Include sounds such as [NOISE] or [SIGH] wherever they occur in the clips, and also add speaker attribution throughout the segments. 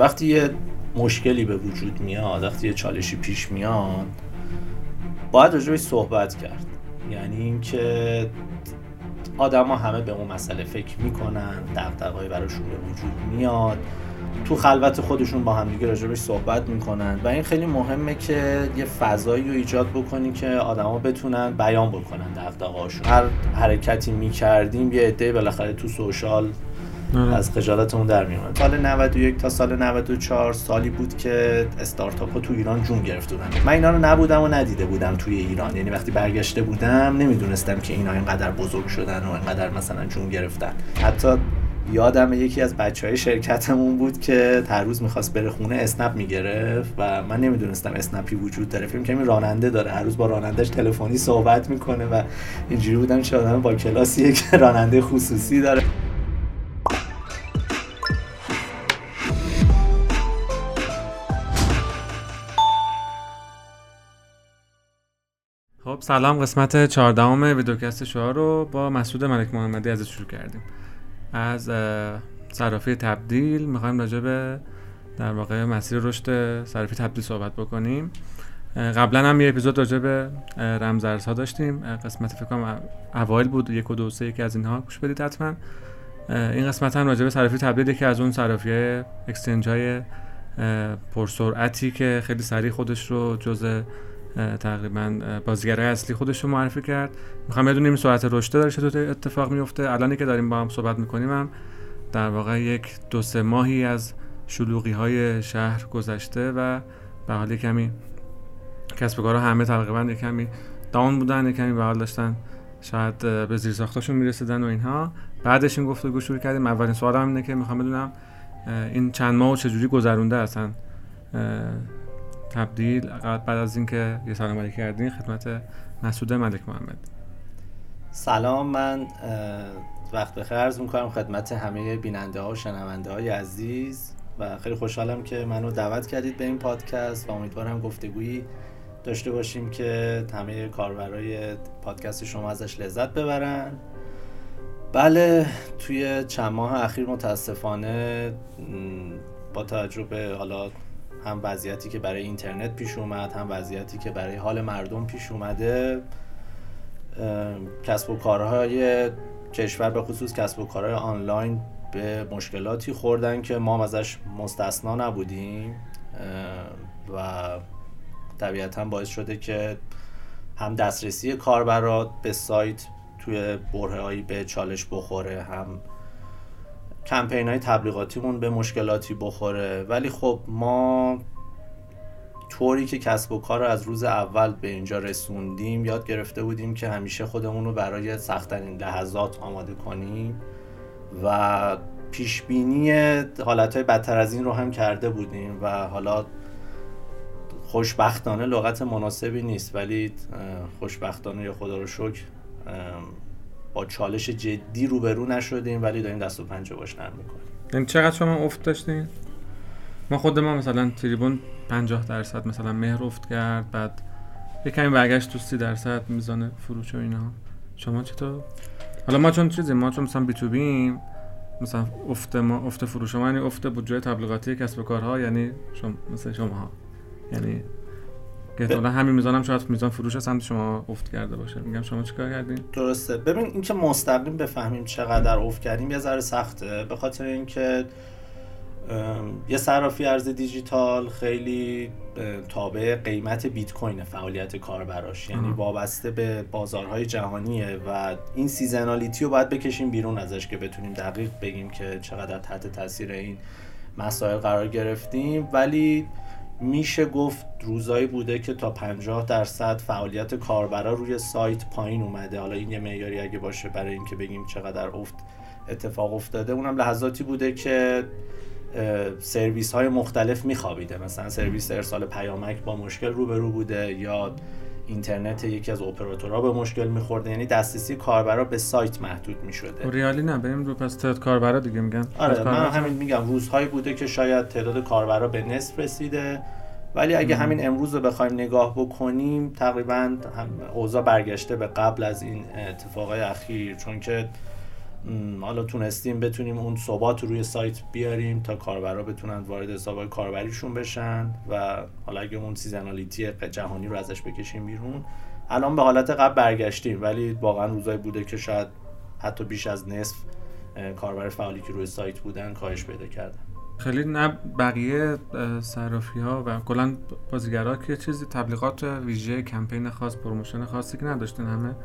Speaker 1: وقتی یه مشکلی به وجود میاد وقتی یه چالشی پیش میاد باید راجبش صحبت کرد. یعنی اینکه آدما همه به اون مسئله فکر می‌کنن دغدغه‌ای براشون به وجود میاد. تو خلوت خودشون با همدیگه راجبش صحبت می‌کنن و این خیلی مهمه که یه فضایی رو ایجاد بکنی که آدما بتونن بیان بکنن دغدغه‌هاشون. هر حرکتی می‌کردیم یه عده بالاخره تو سوشال
Speaker 2: آره.
Speaker 1: از خجالتمون در میومد سال 91 تا سال 94 سالی بود که استارتاپ ها تو ایران جون گرفته بودن من اینا رو نبودم و ندیده بودم توی ایران. یعنی وقتی برگشته بودم نمی‌دونستم که اینا اینقدر بزرگ شدن و اینقدر مثلا جون گرفتن. حتی یادم یکی از بچه های شرکتمون بود که هر روز می‌خواست بره خونه اسنپ می‌گرفت و من نمی‌دونستم اسنپی وجود داره. فیلم کمی راننده داره. هر روز با رانندش تلفنی صحبت می‌کنه و اینجوری بودم چه آدم با کلاسیه که راننده خصوصی داره.
Speaker 2: خب سلام قسمت 14 ویدیوکست شما رو با مسعود ملک محمدی ازش شروع کردیم. از صرافی تبدیل می‌خوایم راجع به در واقع مسیر رشد صرافی تبدیل صحبت بکنیم. قبلا هم یه اپیزود راجع به رمزارزها داشتیم. قسمت فکر کنم اوایل بود یک و دو سه یکی از اینها. گوش بدید حتما. این قسمت هم راجع به صرافی تبدیل یکی از اون صرافی اکسچنج های پرسرعتی که خیلی سریع خودش رو جزء تقریبا اه، بازیگرای اصلی خودش رو معرفی کرد. می‌خوام بدونیم سرعت رشد داره چطور اتفاق میفته الانی که داریم با هم صحبت می‌کنیم هم در واقع یک دو سه ماهی از شلوغی های شهر گذشته و به حال کمی کسب و کارها همه تقریبا یک کمی داون بودن کمی به حال داشتن شاید به زیر ساختاشون می‌رسیدن و اینها. بعدش این گفتگو شروع کردیم. اولین سوالم اینه که می‌خوام بدونم این چند ماه چجوری گذرونده اه، تبدیل بعد از اینکه یه سلام علیک کردین خدمت مسعود ملک محمد.
Speaker 1: سلام من وقت بخیر عرض می‌کنم خدمت همه بیننده ها و شنونده های عزیز و خیلی خوشحالم که منو دعوت کردید به این پادکست و امیدوارم گفتگویی داشته باشیم که همه کاربرای پادکست شما ازش لذت ببرن. بله توی چند ماه اخیر متاسفانه با توجه به حالا هم وضعیتی که برای اینترنت پیش اومد هم وضعیتی که برای حال مردم پیش اومده. کسب و کارهای کشور به خصوص کسب و کارهای آنلاین به مشکلاتی خوردن که ما ازش مستثنا نبودیم. و طبیعتا باعث شده که هم دسترسی کاربرات به سایت توی برهه‌هایی به چالش بخوره هم کمپین های تبلیغاتیمون به مشکلاتی بخوره. ولی خب ما طوری که کسب و کار رو از روز اول به اینجا رسوندیم یاد گرفته بودیم که همیشه خودمون رو برای سختترین لحظات آماده کنیم و پیش بینی حالتهای بدتر از این رو هم کرده بودیم و حالا خوشبختانه لغت مناسبی نیست. ولی خوشبختانه یا خدا رو شکر با چالش جدی روبرو نشدیم ولی داریم دست و پنجه باش نرم می‌کنیم.
Speaker 2: یعنی چقدر شما افت داشتین؟ ما خود ما مثلا تریبون 50 درصد مثلا مهر افت کرد بعد یه کمی برگشت تو 30 درصد میزان فروش و اینا. شما چطور؟ حالا ما چون چیزی ما چون مثلا بی تو بیم مثلا افت ما افت فروش ما یعنی افت بودجه تبلیغاتی کسب و کارها یعنی شما مثل شما یعنی که احتمالاً همین میزان هم شاید میزان فروش سمت شما افت کرده باشه. میگم شما چیکار کردین؟
Speaker 1: درسته. ببین اینکه مستقیم بفهمیم چقدر افت کردیم یه ذره سخته. به خاطر اینکه یه صرافی ارز دیجیتال خیلی تابع قیمت بیت کوین فعالیت کاربراش. یعنی. وابسته به بازارهای جهانیه و این seasonality رو باید بکشیم بیرون ازش که بتونیم دقیق بگیم که چقدر تحت تاثیر این مسائل قرار گرفتیم. ولی میشه گفت روزایی بوده که تا 50 درصد فعالیت کاربرا روی سایت پایین اومده. حالا این یه معیاری اگه باشه برای اینکه بگیم چقدر افت اتفاق افتاده اونم لحظاتی بوده که سرویس های مختلف میخوابیده. مثلا سرویس ارسال پیامک با مشکل روبرو بوده یا اینترنت یکی از اپراتورها به مشکل میخورده. یعنی دسترسی کاربرا به سایت محدود می‌شده.
Speaker 2: ریالی نه بریم رو پس تعداد کاربرا دیگه میگن.
Speaker 1: آره من
Speaker 2: کاربرا.
Speaker 1: همین میگم روزهایی بوده که شاید تعداد کاربرا به نصف رسیده. ولی اگه
Speaker 2: مم.
Speaker 1: همین امروز رو بخوایم نگاه بکنیم تقریبا هم اوضاع برگشته به قبل از این اتفاقای اخیر. چون که حالا تونستیم بتونیم اون ثبات روی سایت بیاریم تا کاربرا بتونن وارد حساب کاربریشون بشن و حالا اگه اون سیزنالیتی جهانی رو ازش بکشیم بیرون. الان به حالت قبل برگشتیم ولی واقعا روزایی بوده که شاید حتی بیش از نصف کاربر فعالی که روی سایت بودن کاهش پیدا کردن.
Speaker 2: خیلی نه بقیه صرافی ها و کلا بازیگرا که چیزی تبلیغات ویژه کمپین خاص promotion خاصی که نداشتن همه.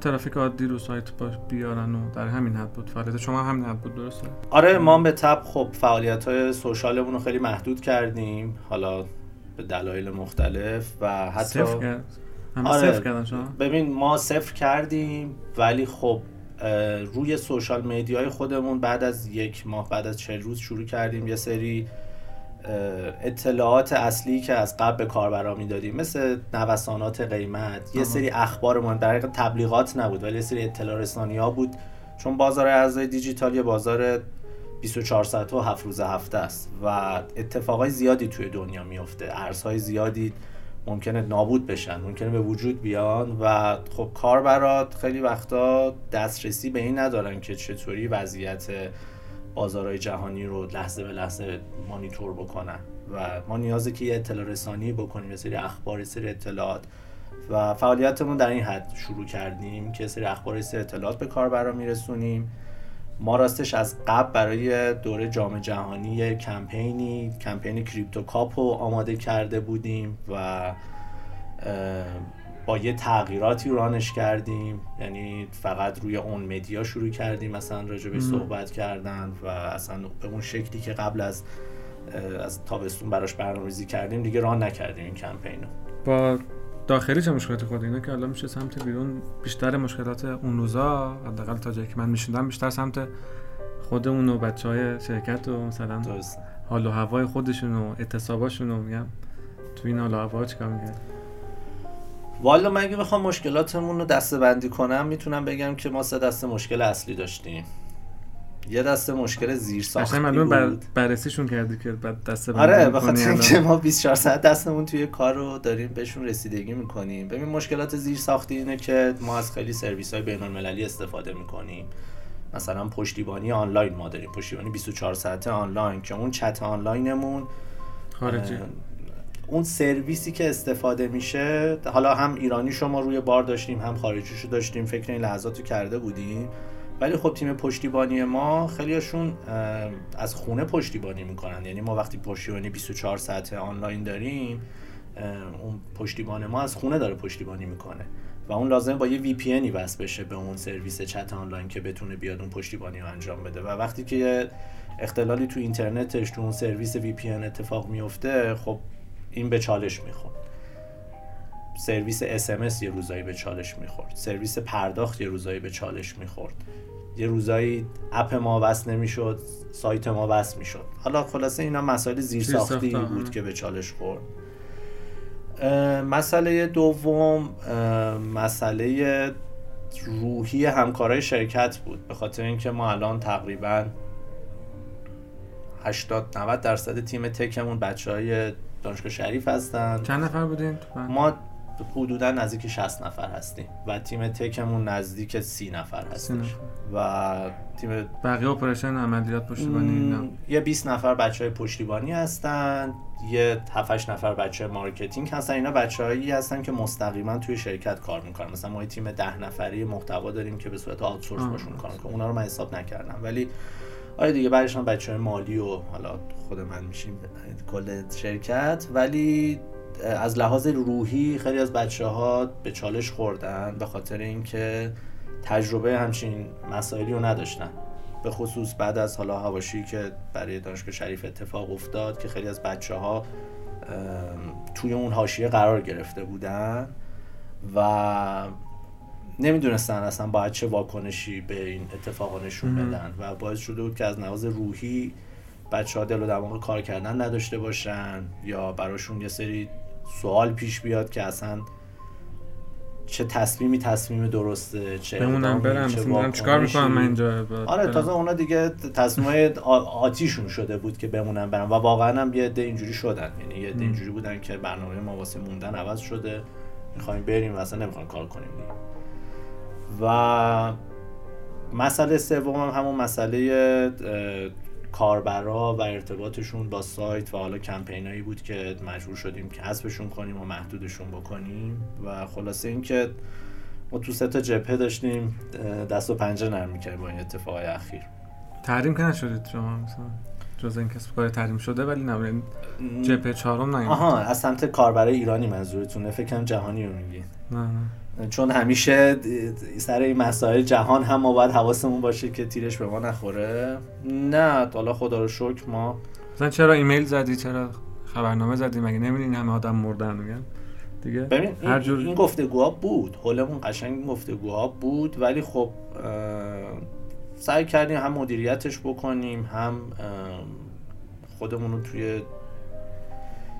Speaker 2: ترافیک عادی رو سایت باش بیارن و در همین حد بود فعالیت. شما هم حد بود درسته؟
Speaker 1: آره ما به تبع خب فعالیت های social مون رو خیلی محدود کردیم. حالا به دلایل مختلف و حتی
Speaker 2: صفر کرد
Speaker 1: آره.
Speaker 2: صفر کردن شما؟
Speaker 1: ببین ما صفر کردیم ولی خب روی سوشال میدیای خودمون بعد از یک ماه بعد از چه روز شروع کردیم یه سری اطلاعات اصلی که از قبل به کاربرا می‌دادیم مثل نوسانات قیمت یه سری اخبارمون در حقیقت تبلیغات نبود ولی یه سری اطلاع رسانی ها بود. چون بازار ارزهای دیجیتال یه بازار 24 ساعته و 7 روز هفته است و اتفاقای زیادی توی دنیا میفته ارزهای زیادی ممکنه نابود بشن ممکنه به وجود بیان و خب کاربرات خیلی وقتا دسترسی به این ندارن که چطوری وضعیت بازارهای جهانی رو لحظه به لحظه مانیتور بکنن و ما نیازه که یه اطلاع رسانی بکنیم یه سری اخبار یه سری اطلاعات. و فعالیتمون در این حد شروع کردیم که سری اخبار سری اطلاعات به کاربرا میرسونیم. ما راستش از قبل برای دوره جام جهانی کمپینی کمپین کریپتو کاپ رو آماده کرده بودیم و با یه تغییراتی رانش کردیم. یعنی فقط روی اون مدیا شروع کردیم مثلا راجع صحبت کردن و اصلا به اون شکلی که قبل از از تابستون براش برنامه‌ریزی کردیم دیگه ران نکردیم این کمپین رو.
Speaker 2: با داخلی چه مشکلاتی خود اینا که حالا میشه سمت بیرون بیشتر مشکلات اون روزا حداقل تا جایی که من میشوندم بیشتر سمت خودمون و بچه های شرکت و مثلا. حال و هوای خودشون و اعتصاباشون رو میگم. تو این حال و هوا چیکار
Speaker 1: والا من اگه بخوام مشکلاتمون رو دسته بندی کنم می‌تونم بگم که ما سه دسته مشکل اصلی داشتیم. یه دسته مشکل زیر ساختی
Speaker 2: معلومه بر...
Speaker 1: بود
Speaker 2: بررسیشون کردی که بعد دسته بندی
Speaker 1: آره به
Speaker 2: می‌کنی
Speaker 1: خاطر
Speaker 2: الان.
Speaker 1: اینکه ما 24 ساعت دستمون توی کار رو داریم بهشون رسیدگی می‌کنیم. ببین مشکلات زیر ساختی اینه که ما از خیلی سرویس های بین المللی استفاده می‌کنیم. مثلا پشتیبانی آنلاین ما داریم. پشتیبانی 24 ساعته آنلاین که اون چت آنلاینمون
Speaker 2: خارجی.
Speaker 1: اون سرویسی که استفاده میشه حالا هم ایرانی شما روی بار داشتیم هم خارجیشو داشتیم فکر این لحظات رو کرده بودیم ولی خب تیم پشتیبانی ما خیلیشون از خونه پشتیبانی می‌کنن. یعنی ما وقتی پشتیبانی 24 ساعت آنلاین داریم اون پشتیبان ما از خونه داره پشتیبانی می‌کنه. و اون لازم با یه VPN وصل بشه به اون سرویس چت آنلاین که بتونه بیاد اون پشتیبانی رو انجام بده. و وقتی که اختلالی تو اینترنتش تو اون سرویس VPN اتفاق میفته خب این به چالش می‌خورد. سرویس SMS یه روزایی به چالش می‌خورد. سرویس پرداخت یه روزایی به چالش می‌خورد. یه روزایی app ما وصل نمی‌شد سایت ما وصل می‌شد. حالا خلاصه اینا مسائل زیرساختی. بود که به چالش خورد. مسئله دوم مسئله روحی همکارای شرکت بود. به خاطر اینکه ما الان تقریبا 80 90 درصد تیم تکمون بچه های دانشگاه شریف هستن.
Speaker 2: چند نفر بودین؟
Speaker 1: ما حدودا نزدیک 60 نفر هستیم و تیم تکمون نزدیک 30 نفر هستش. و تیم
Speaker 2: بقیه اپریشن عملیات پشتیبانی
Speaker 1: م، یه 20 نفر بچه های پشتیبانی هستن یه 7 نفر بچه marketing هستن. اینا بچه هایی هستن که مستقیما توی شرکت کار می‌کنن. مثلا ما یه تیم ده نفری محتوا داریم که به صورت
Speaker 2: outsource.
Speaker 1: باشون کار می‌کنن. اونا رو من حساب نکردم. ولی آره دیگه بعدش هم بچه های مالی و حالا خود من میشیم کل شرکت ولی از لحاظ روحی خیلی از بچه ها به چالش خوردن به خاطر اینکه تجربه همچین مسائلی رو نداشتن. به خصوص بعد از حالا حواشی که برای دانشگاه شریف اتفاق افتاد که خیلی از بچه ها توی اون حاشیه قرار گرفته بودن و نمی‌دونستن اصلا باید چه واکنشی به این اتفاقا نشون. بدن و باعث شده بود که از لحاظ روحی بچه ها دل و دماغ کار کردن نداشته باشن یا براشون یه سری سوال پیش بیاد که اصلا چه تصمیمی تصمیم درسته چه
Speaker 2: بمونم برم
Speaker 1: چه
Speaker 2: چیکار. می‌کنم من اینجا
Speaker 1: آره
Speaker 2: برم.
Speaker 1: تازه اونا دیگه تصمیم آتیشون شده بود که بمونن برن و واقعا هم یه عده اینجوری شدن یعنی یه عده. اینجوری بودن که برنامه ما واسه موندن عوض شده می‌خوایم بریم و اصلا نمی‌خوایم کار کنیم دیگه و مسئله سوم هم همون مسئله کاربرا و ارتباطشون با سایت و حالا کمپینایی بود که مجبور شدیم که حذفشون کنیم و محدودشون بکنیم. و خلاصه اینکه ما تو سه تا جبهه داشتیم دست و پنجه نرم می‌کردیم با این اتفاق اخیر.
Speaker 2: تحریم که نشدید شما مثلا؟ جز این کسب کار تحریم شده ولی نه جبهه چهارم نه.
Speaker 1: آها از سمت کاربرای ایرانی منظورتونه فکر جهانی رو میگین
Speaker 2: نه نه.
Speaker 1: چون همیشه سر این مسائل جهان هم ما باید حواسمون باشه که تیرش به ما نخوره. نه حالا خدا رو شکر ما
Speaker 2: مثلا چرا ایمیل زدی؟ چرا خبرنامه زدی؟ مگه نمیدین همه آدم مردن میگن؟ دیگه
Speaker 1: ببین هر جور... این گفتگوها بود. حولمون قشنگ این گفتگوها بود. ولی خب سعی کردیم هم مدیریتش بکنیم هم خودمون رو توی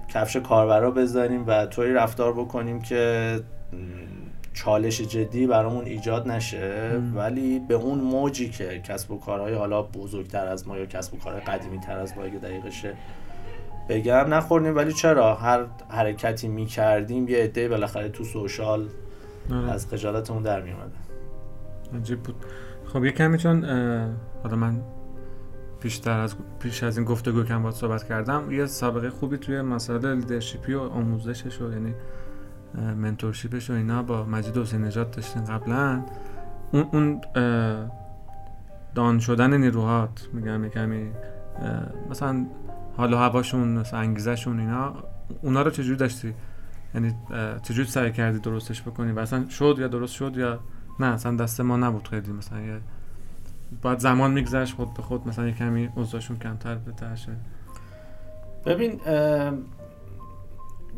Speaker 1: کفش کاربرا بذاریم و طوری رفتار بکنیم که چالش جدی برامون ایجاد نشه ولی به اون موجی که کسب و کارهای حالا بزرگتر از ما یا کسب و کارهای قدیمی تر از ما اگه دقیقشه بگم نخوردیم. ولی چرا؟ هر حرکتی می‌کردیم یه عده بالاخره تو سوشال آره. از خجالتمون در میومده
Speaker 2: عجیب بود. خب یه کمی چون حالا من بیشتر از پیش از این گفتگو کم باید صحبت کردم یه سابقه خوبی توی مسائل لیدرشپی و آموزشش و یعنی منتورشیپش و اینا با مجید حسین نجات داشتین قبلا. اون اون دان شدن نیروهات میگم کمی مثلا حال و هواشون مثلا انگیزشون اینا اونا رو چجوری داشتی؟ یعنی چجوری سعی کردی درستش بکنی؟ و اصلا شد یا درست شد یا نه؟ اصلا دست ما نبود خیلی مثلا یه باید زمان میگذشت خود به خود مثلا یه کمی اوضاعشون کمتر بترشه
Speaker 1: ببین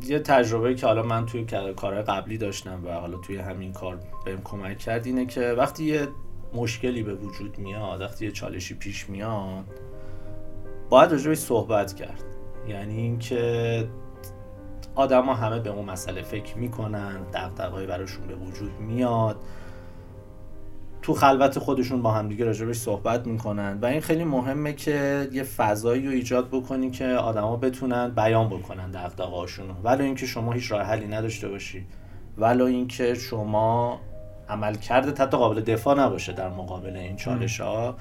Speaker 1: یه تجربه که حالا من توی کار قبلی داشتم و حالا توی همین کار بهم کمک کرد اینه که وقتی یه مشکلی به وجود میاد وقتی یه چالشی پیش میاد باید راجبش صحبت کرد. یعنی اینکه آدما همه به اون مسئله فکر می‌کنن دغدغه‌ای براشون به وجود میاد. تو خلوت خودشون با همدیگه راجبش صحبت می‌کنن. و این خیلی مهمه که یه فضایی رو ایجاد بکنی که آدما بتونن بیان بکنن دغدغه‌هاشون ولو اینکه شما هیچ راه حلی نداشته باشی. ولو اینکه شما عمل کرده حتی قابل دفاع نباشه در مقابل این چالش ها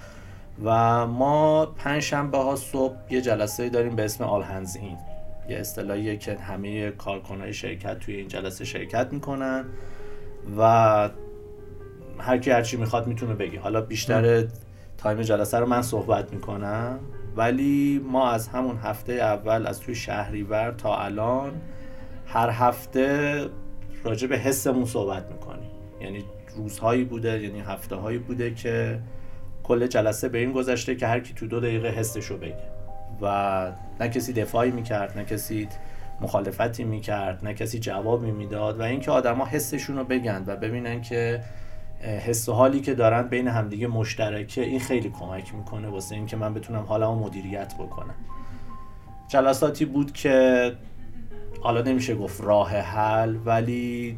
Speaker 1: و ما پنج شنبه ها صبح یه جلسه داریم به اسم آل هنز این یه اصطلاحیه که همه کارکنای شرکت توی این جلسه شرکت می‌کنن. و هر کی هرچی می‌خواد می‌تونه بگی حالا بیشتر تایم جلسه رو من صحبت می‌کنم. ولی ما از همون هفته اول از توی شهریور تا الان هر هفته راجع به حسمون صحبت می‌کنیم. یعنی روزهایی بوده یعنی هفته هایی بوده که کل جلسه به این گذشته که هر کی تو دو دقیقه حسشو بگه. و نه کسی دفاعی می‌کرد نه کسی مخالفتی می‌کرد نه کسی جوابی می‌داد و اینکه آدما حسشون رو بگن و ببینن که حس و حالی که دارن بین همدیگه مشترکه این خیلی کمک می‌کنه واسه اینکه من بتونم حالمو مدیریت بکنم. جلساتی بود که حالا نمیشه گفت راه حل ولی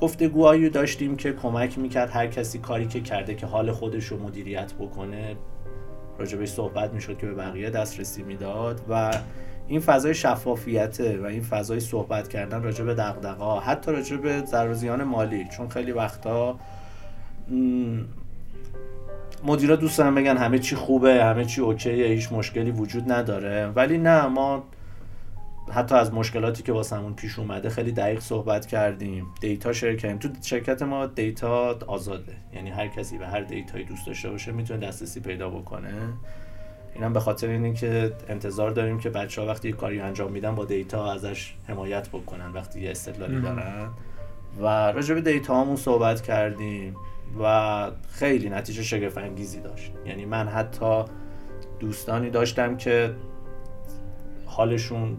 Speaker 1: گفتگوهایی داشتیم که کمک می‌کرد هر کسی کاری که کرده که حال خودش رو مدیریت بکنه راجبش صحبت می‌شد که به بقیه دسترسی می‌داد و این فضای شفافیته و این فضای صحبت کردن راجع به حتی راجع به ضرر مالی چون خیلی وقتا مدیرا دوست دارن بگن همه چی خوبه همه چی OK یه هیچ مشکلی وجود نداره. ولی نه ما حتی از مشکلاتی که واسمون پیش اومده خیلی دقیق صحبت کردیم. data share کردیم. تو شرکت ما data آزاده. یعنی هر کسی به هر data یی دوست داشته باشه می‌تونه دسترسی پیدا بکنه. اینم به خاطر اینه که انتظار داریم که بچه ها وقتی کاری انجام میدن با data ازش حمایت بکنن وقتی یه استدلالی دارن. و راجع به دیتا همون صحبت کردیم. و خیلی نتیجه شگفت انگیزی داشت. یعنی من حتی دوستانی داشتم که حالشون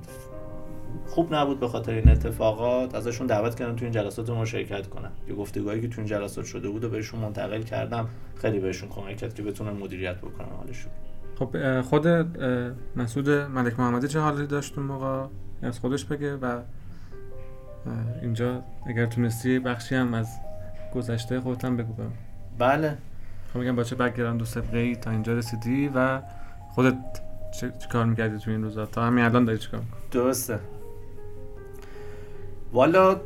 Speaker 1: خوب نبود به خاطر این اتفاقات ازشون دعوت کردم تو این جلسات ما شرکت کنن. یه گفتگوهایی که تو این جلسات شده بود و بهشون منتقل کردم خیلی بهشون کمک کرد که بتونن مدیریت بکنن حالشون.
Speaker 2: خب خود مسعود ملک محمدی چه حالی داشت اون موقع؟ از خودش بگه و اینجا اگر تونستی بخشی هم از گذشته خودت هم بگو
Speaker 1: بله.
Speaker 2: خب میگم با چه بکگراند و سابقه تا اینجا رسیدی و خودت چه, کار می‌کردی تو این روزا؟ تا همین الان داری چیکار
Speaker 1: درسته. والا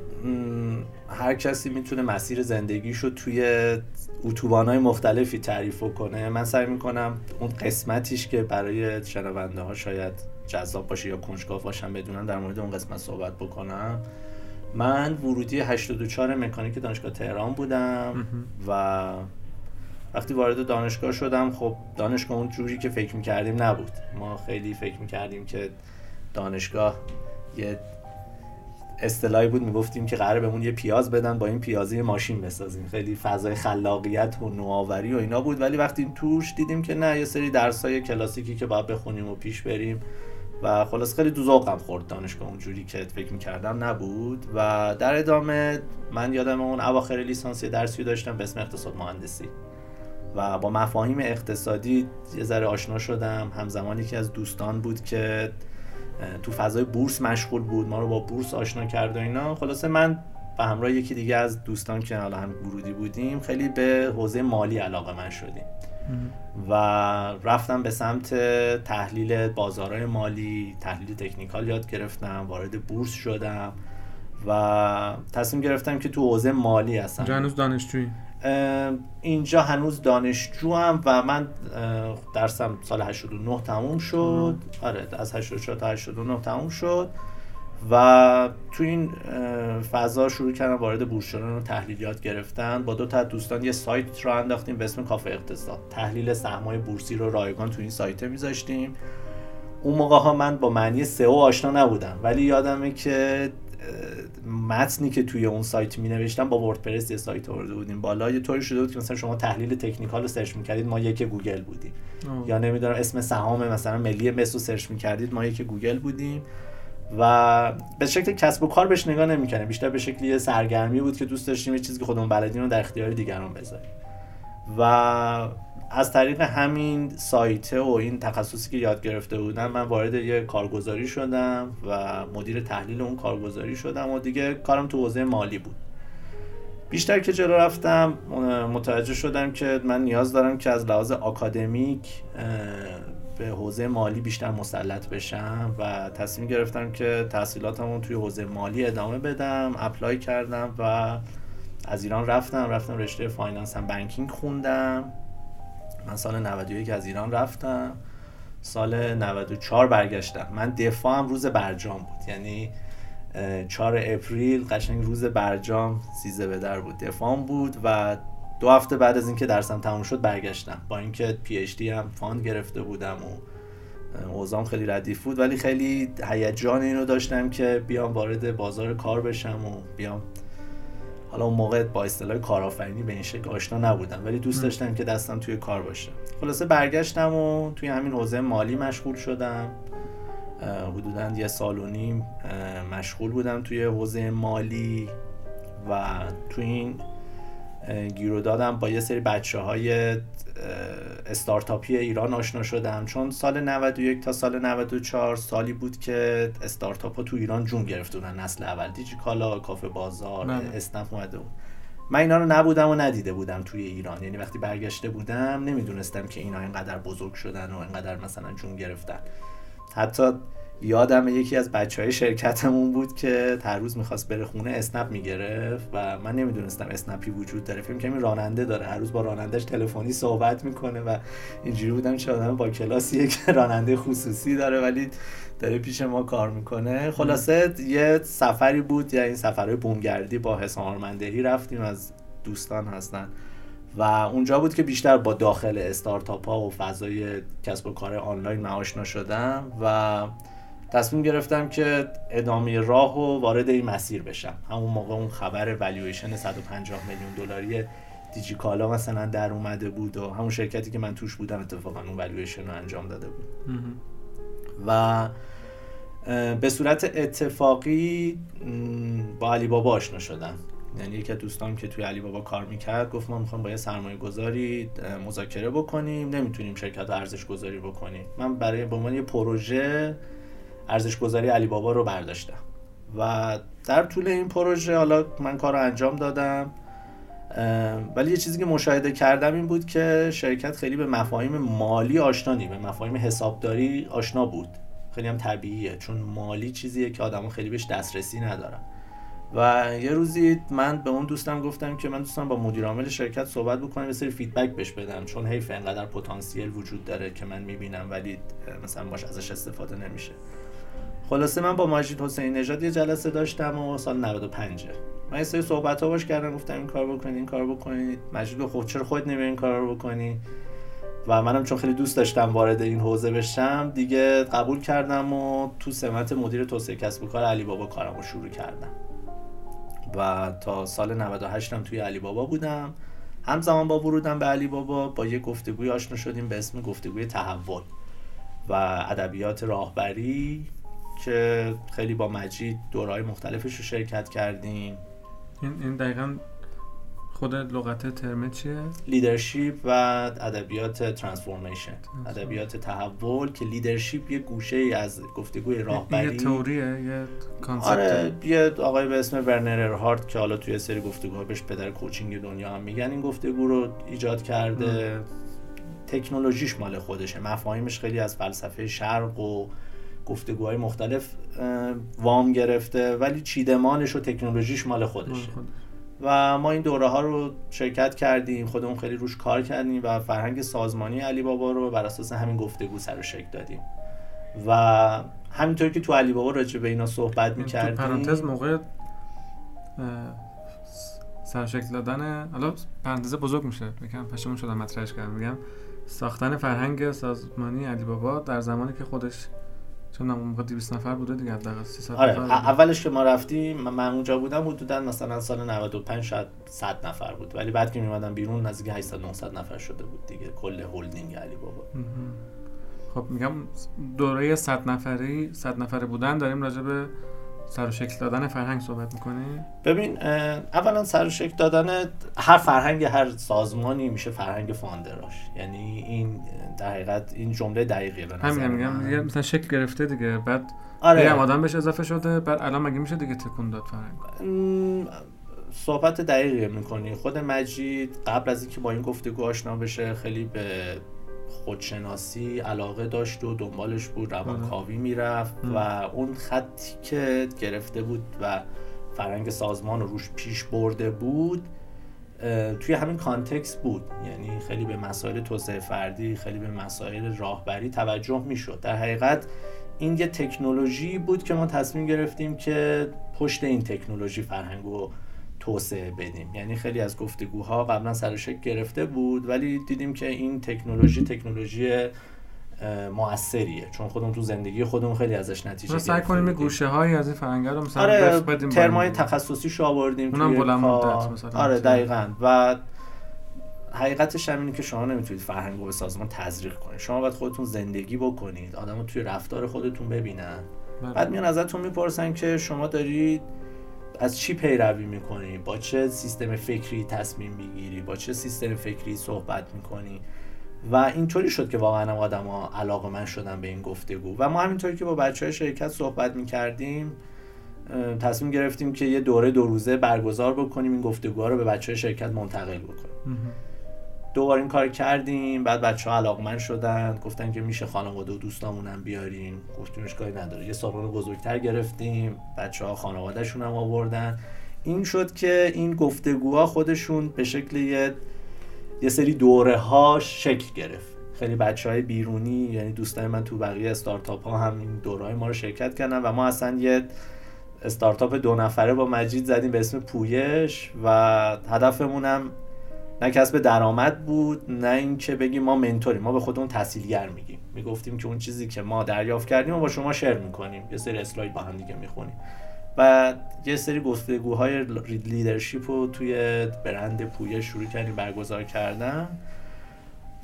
Speaker 1: هر کسی می‌تونه مسیر زندگیشو توی اتوبان مختلفی تعریف کنه. من سعی می‌کنم اون قسمتیش که برای شنونده ها شاید جذاب باشه یا کنجکاو باشم بدونن در مورد اون قسمت صحبت بکنم. من ورودی 84 مکانیک دانشگاه تهران بودم و وقتی وارد دانشگاه شدم خب دانشگاه اون جوری که فکر می‌کردیم نبود. ما خیلی فکر می‌کردیم که دانشگاه یه اصطلاحی بود می‌گفتیم که قرار بهمون یه پیاز بدن با این پیازی ماشین بسازیم. خیلی فضای خلاقیت و نوآوری و اینا بود ولی وقتی توش دیدیم که نه یه سری درسای کلاسیکی که باید بخونیم و پیش بریم. و خلاص خیلی دو ذوقم خورد دانشگاه اونجوری که فکر می‌کردم نبود. و در ادامه من یادم اون اواخر لیسانس درسی داشتم به اسم اقتصاد مهندسی. و با مفاهیم اقتصادی یه ذره آشنا شدم. همزمانی که از دوستان بود که تو فضای بورس مشغول بود ما رو با بورس آشنا کرد و اینا. خلاصه من به همراه یکی دیگه از دوستان که حالا هم ورودی بودیم خیلی به حوزه مالی علاقه من شدیم. و رفتم به سمت تحلیل بازارهای مالی تحلیل تکنیکال یاد گرفتم وارد بورس شدم و تصمیم گرفتم که تو حوزه مالی هستم.
Speaker 2: هنوز دانشجویی؟
Speaker 1: اینجا هنوز دانشجو هم و من درسم سال 89 تموم شد. آره از 84 تا 89 تموم شد. و تو این فضا شروع کردم وارد بورس شدن و تحلیلیات گرفتن. با دو تا دوستان یه سایت رو انداختیم به اسم کافه اقتصاد. تحلیل سهمای بورسی رو رایگان تو این سایت میذاشتیم. اون موقع ها من با معنی SEO آشنا نبودم. ولی یادمه که متنی که توی اون سایت می نوشتم با وردپرس یه سایت آورده بودیم بالا. یه طوری شده بود که مثلا شما تحلیل technical رو search می‌کردید ما یک گوگل بودیم. یا نمی‌دونم اسم سهام مثلا ملی مس رو search می‌کردید ما یک گوگل بودیم. و به شکل کسب و کار بهش نگاه نمی‌کنیم بیشتر به شکل یه سرگرمی بود که دوست داشتیم یه چیزی که خودمون بلدیم رو در اختیار دیگران بذاریم. و از طریق همین سایته و این تخصصی که یاد گرفته بودم من وارد یه کارگزاری شدم و مدیر تحلیل اون کارگزاری شدم و دیگه کارم تو حوزه مالی بود. بیشتر که جلو رفتم متوجه شدم که من نیاز دارم که از لحاظ آکادمیک به حوزه مالی بیشتر مسلط بشم و تصمیم گرفتم که تحصیلاتمون توی حوزه مالی ادامه بدم اپلای کردم و از ایران رفتم رفتم رشته finance and banking خوندم. من سال 91 از ایران رفتم. سال 94 برگشتم. من دفاعم روز برجام بود. یعنی 4 April قشنگ روز برجام سیزه به در بود. دفاعم بود و دو هفته بعد از اینکه درسم تموم شد برگشتم. با اینکه PhD هم fund گرفته بودم و اوضاعم خیلی ردیف بود ولی خیلی هیجان اینو داشتم که بیام وارد بازار کار بشم و بیام. حالا اون موقع با اصطلاح کارآفرینی به این شکل آشنا نبودم ولی دوست داشتم که دستم توی کار باشه. خلاصه برگشتم و توی همین حوزه مالی مشغول شدم. حدودا یه سال و نیم مشغول بودم توی حوزه مالی و توی این گیرو دادم. با یه سری بچه های استارتاپی ایران آشنا شدم. چون سال 91 تا سال 94 سالی بود که استارتاپ ها تو ایران جون گرفته بودن نسل اول کالا کافه بازار بله. اسنپ اومده بود. من اینا رو نبودم و ندیده بودم توی ایران. یعنی وقتی برگشته بودم نمی‌دونستم که اینا اینقدر بزرگ شدن و اینقدر مثلا جون گرفتن. حتی یادم یکی از بچه های شرکتمون بود که هر روز می‌خواست بره خونه اسنپ می‌گرفت و من نمی‌دونستم اسنپی وجود داره. فکر کنم راننده داره. هر روز با رانندهش تلفنی صحبت می‌کنه و اینجوری بودم چه آدم با کلاسیه که [LAUGHS] راننده خصوصی داره ولی داره پیش ما کار می‌کنه. خلاصه یه سفری بود یا این سفرهای بومگردی با حسام آرمندهی رفتیم از دوستان هستن. و اونجا بود که بیشتر با داخل استارتاپ ها و فضای کسب و کار آنلاین من آشنا شدم و تصمیم گرفتم که ادامه راه و وارد این مسیر بشم. همون موقع اون خبر والویشن 150 میلیون دلاری دیجیکالا مثلا در اومده بود و همون شرکتی که من توش بودم اتفاقا اون والویشن رو انجام داده بود. و به صورت اتفاقی با علی بابا آشنا شدم. یعنی یکی از دوستان که توی علی بابا کار می‌کرد گفت ما می‌خوام با یه سرمایه گذاری مذاکره بکنیم. نمی‌تونیم شرکت ارزش گذاری بکنیم. من برای به عنوان یه پروژه ارزش گذاری علی بابا رو برداشتم. و در طول این پروژه حالا من کار رو انجام دادم. ولی یه چیزی که مشاهده کردم این بود که شرکت خیلی به مفاهیم مالی آشنا به مفاهیم حسابداری آشنا بود. خیلی هم طبیعیه چون مالی چیزیه که آدم خیلی بهش دسترسی ندارن و یه روزی من به اون دوستم گفتم که من دوستم با مدیر عامل شرکت صحبت بکنم یه سری فیدبک بهش بدم چون حیف انقدر پتانسیل وجود داره که من می‌بینم ولی مثلا باش ازش استفاده نمیشه. خلاصه من با ماجید حسین نژاد یه جلسه داشتم و سال 95 من یه سری صحبت ها باش کردم گفتم این کار بکنید این کار بکنید. مجید گفت خب چرا خود نمی این کار رو بکنی؟ و منم چون خیلی دوست داشتم وارد این حوزه بشم دیگه قبول کردم و تو سمت مدیر توسعه کسب و کار علی بابا کارم رو شروع کردم. و تا سال 98 هم توی علی بابا بودم. همزمان با ورودم به علی بابا با یه گفتگوی آشنا شدیم به اسم گفتگوی تحول و ادبیات راهبری. که خیلی با مجید دورهای مختلفش رو شرکت کردیم.
Speaker 2: این این دقیقا خود لغت ترمه چیه؟
Speaker 1: leadership و ادبیات transformation ادبیات تحول که leadership یه گوشه ای از گفتگوی راهبری.
Speaker 2: یه تئوریه یه concept
Speaker 1: آره یه آقای به اسم ورنر ارهارت که حالا توی سری گفتگوها بهش پدر coaching دنیا هم میگن این گفتگو رو ایجاد کرده. تکنولوژیش مال خودشه. مفاهیمش خیلی از فلسفه شرق و گفتگوهای مختلف وام گرفته ولی چیدمانش و تکنولوژیش مال خودشه. و ما این دوره ها رو شرکت کردیم خودمون خیلی روش کار کردیم و فرهنگ سازمانی علی بابا رو بر اساس همین گفتگو سر و شکل دادیم. و همینطور که تو علی بابا راجع به اینا صحبت می‌کردیم
Speaker 2: تو پرانتز موقع سر شکل دادن حالا پرانتز بزرگ میشه میگم پشمون شدم مطرحش کردم میگم ساختن فرهنگ سازمانی علی بابا در زمانی که خودش چون اون موقع 200 نفر بوده دیگه حداقل 300
Speaker 1: آره
Speaker 2: نفر
Speaker 1: اولش که ما رفتیم من اونجا بودم حدودا مثلا سال 95 شاید 100 نفر بود. ولی بعد که میومدم بیرون نزدیک 800 900 نفر شده بود دیگه. کل هولدینگ علی بابا.
Speaker 2: خب میگم دوره 100 نفری 100 نفره بودن داریم راجع به سر و شکل دادن فرهنگ صحبت می‌کنیم
Speaker 1: ببین اولا سر و شکل دادن هر فرهنگ هر سازمانی میشه فرهنگ فاندراش. یعنی این در حقیقت این جمله دقیقیه به
Speaker 2: همین میگم دیگه مثلا شکل گرفته دیگه بعد
Speaker 1: آره.
Speaker 2: آدم بهش اضافه شده بعد الان مگه میشه دیگه تکون داد فرهنگ؟
Speaker 1: صحبت دقیقی می‌کنی. خود مجید قبل از اینکه با این گفتگو آشنا بشه خیلی به خودشناسی علاقه داشت و دنبالش بود روانکاوی می‌رفت و اون خطی که گرفته بود و فرنگ سازمان رو روش پیش برده بود توی همین کانتکست بود. یعنی خیلی به مسائل توسعه فردی خیلی به مسائل راهبری توجه می‌شد. در حقیقت این یه تکنولوژی بود که ما تصمیم گرفتیم که پشت این تکنولوژی فرهنگ رو توسعه بدیم. یعنی خیلی از گفتگوها قبلا سر شکل گرفته بود ولی دیدیم که این تکنولوژی تکنولوژی موثریه چون خودمون تو زندگی خودمون خیلی ازش نتیجه
Speaker 2: سعی کنیم گوشه هایی از این فرهنگ رو مثلا
Speaker 1: آره بدیم ترمای تخصصی شو آوردیم
Speaker 2: اونم بلند مدت مثلا
Speaker 1: آره دقیقاً. و حقیقتش هم اینه که شما نمی‌تونید فرهنگ رو به سازمان تزریق کنید. شما باید خودتون زندگی بکنید. آدمو توی رفتار خودتون ببینن. بعد میان ازتون می‌پرسن که شما دارید از چی پیروی می‌کنی؟ با چه سیستم فکری تصمیم می‌گیری؟ با چه سیستم فکری صحبت می‌کنی؟ و اینطوری شد که واقعا آدم ها علاقه من شدن به این گفتگو. و ما همینطوری که با بچه های شرکت صحبت می‌کردیم تصمیم گرفتیم که یه دوره دو روزه برگزار بکنیم این گفتگوها رو به بچه های شرکت منتقل بکنیم. دوباره این کار کردیم بعد بچه ها علاقمند شدن گفتن که میشه خانواده و دوستامونم بیاریم گفتیم اشکالی نداره. یه سالن بزرگتر گرفتیم بچه ها خانوادهشون هم آوردن. این شد که این گفتگوها خودشون به شکل یه, یه سری دوره ها شکل گرفت. خیلی بچه های بیرونی یعنی دوستای من تو بقیه استارتاپ ها هم این دوره های ما رو شرکت کردن و ما اصلا یه استارتاپ دو نفره با مجید زدیم به اسم پویش و هدفمون هم نه کسب درآمد بود نه اینکه بگیم ما منتوریم. ما به خودمون تحصیلگر میگیم. می‌گفتیم که اون چیزی که ما دریافت کردیم و با شما شیر می‌کنیم. یه سری اسلاید با هم دیگه می‌خونیم. و یه سری گفتگوهای لیدرشپ رو توی برند پویه شروع کردیم برگزار کردن.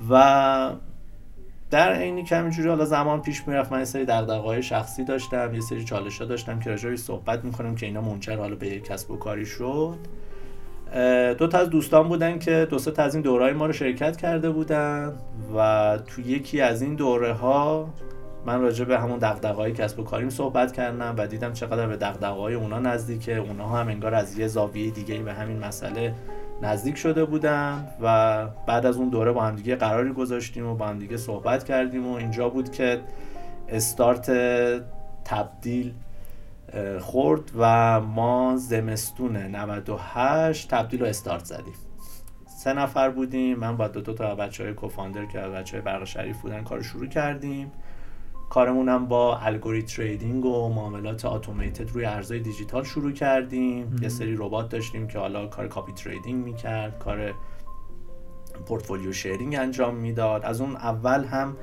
Speaker 1: و در عینی که همینجوری حالا زمان پیش می‌رفت من یه سری دغدغه‌های شخصی داشتم یه سری چالش‌ها داشتم که راجعش صحبت می‌کنم که اینا منچر حالا به کسب و کاری شد. دو تا از دوستان بودن که دو تا از این دوره ما رو شرکت کرده بودن و تو یکی از این دوره ها من راجع به همون دغدغه‌های کسب و کاریم صحبت کردم و دیدم چقدر به دغدغه‌های اونا نزدیکه. اونا هم انگار از یه زاویه دیگه به همین مسئله نزدیک شده بودن و بعد از اون دوره با هم دیگه قراری گذاشتیم و با هم دیگه صحبت کردیم و اینجا بود که استارت تبدیل خورد و ما زمستون 98 تبدیل و استارت زدیم. سه نفر بودیم من با دو, دو تا بچه های کوفاندر که بچه های برق شریف بودن کار شروع کردیم. کارمونم با algorithm trading و معاملات automated روی ارزهای دیجیتال شروع کردیم. یه سری ربات داشتیم که حالا کار copy trading می‌کرد کار portfolio sharing انجام می‌داد. از اون اول هم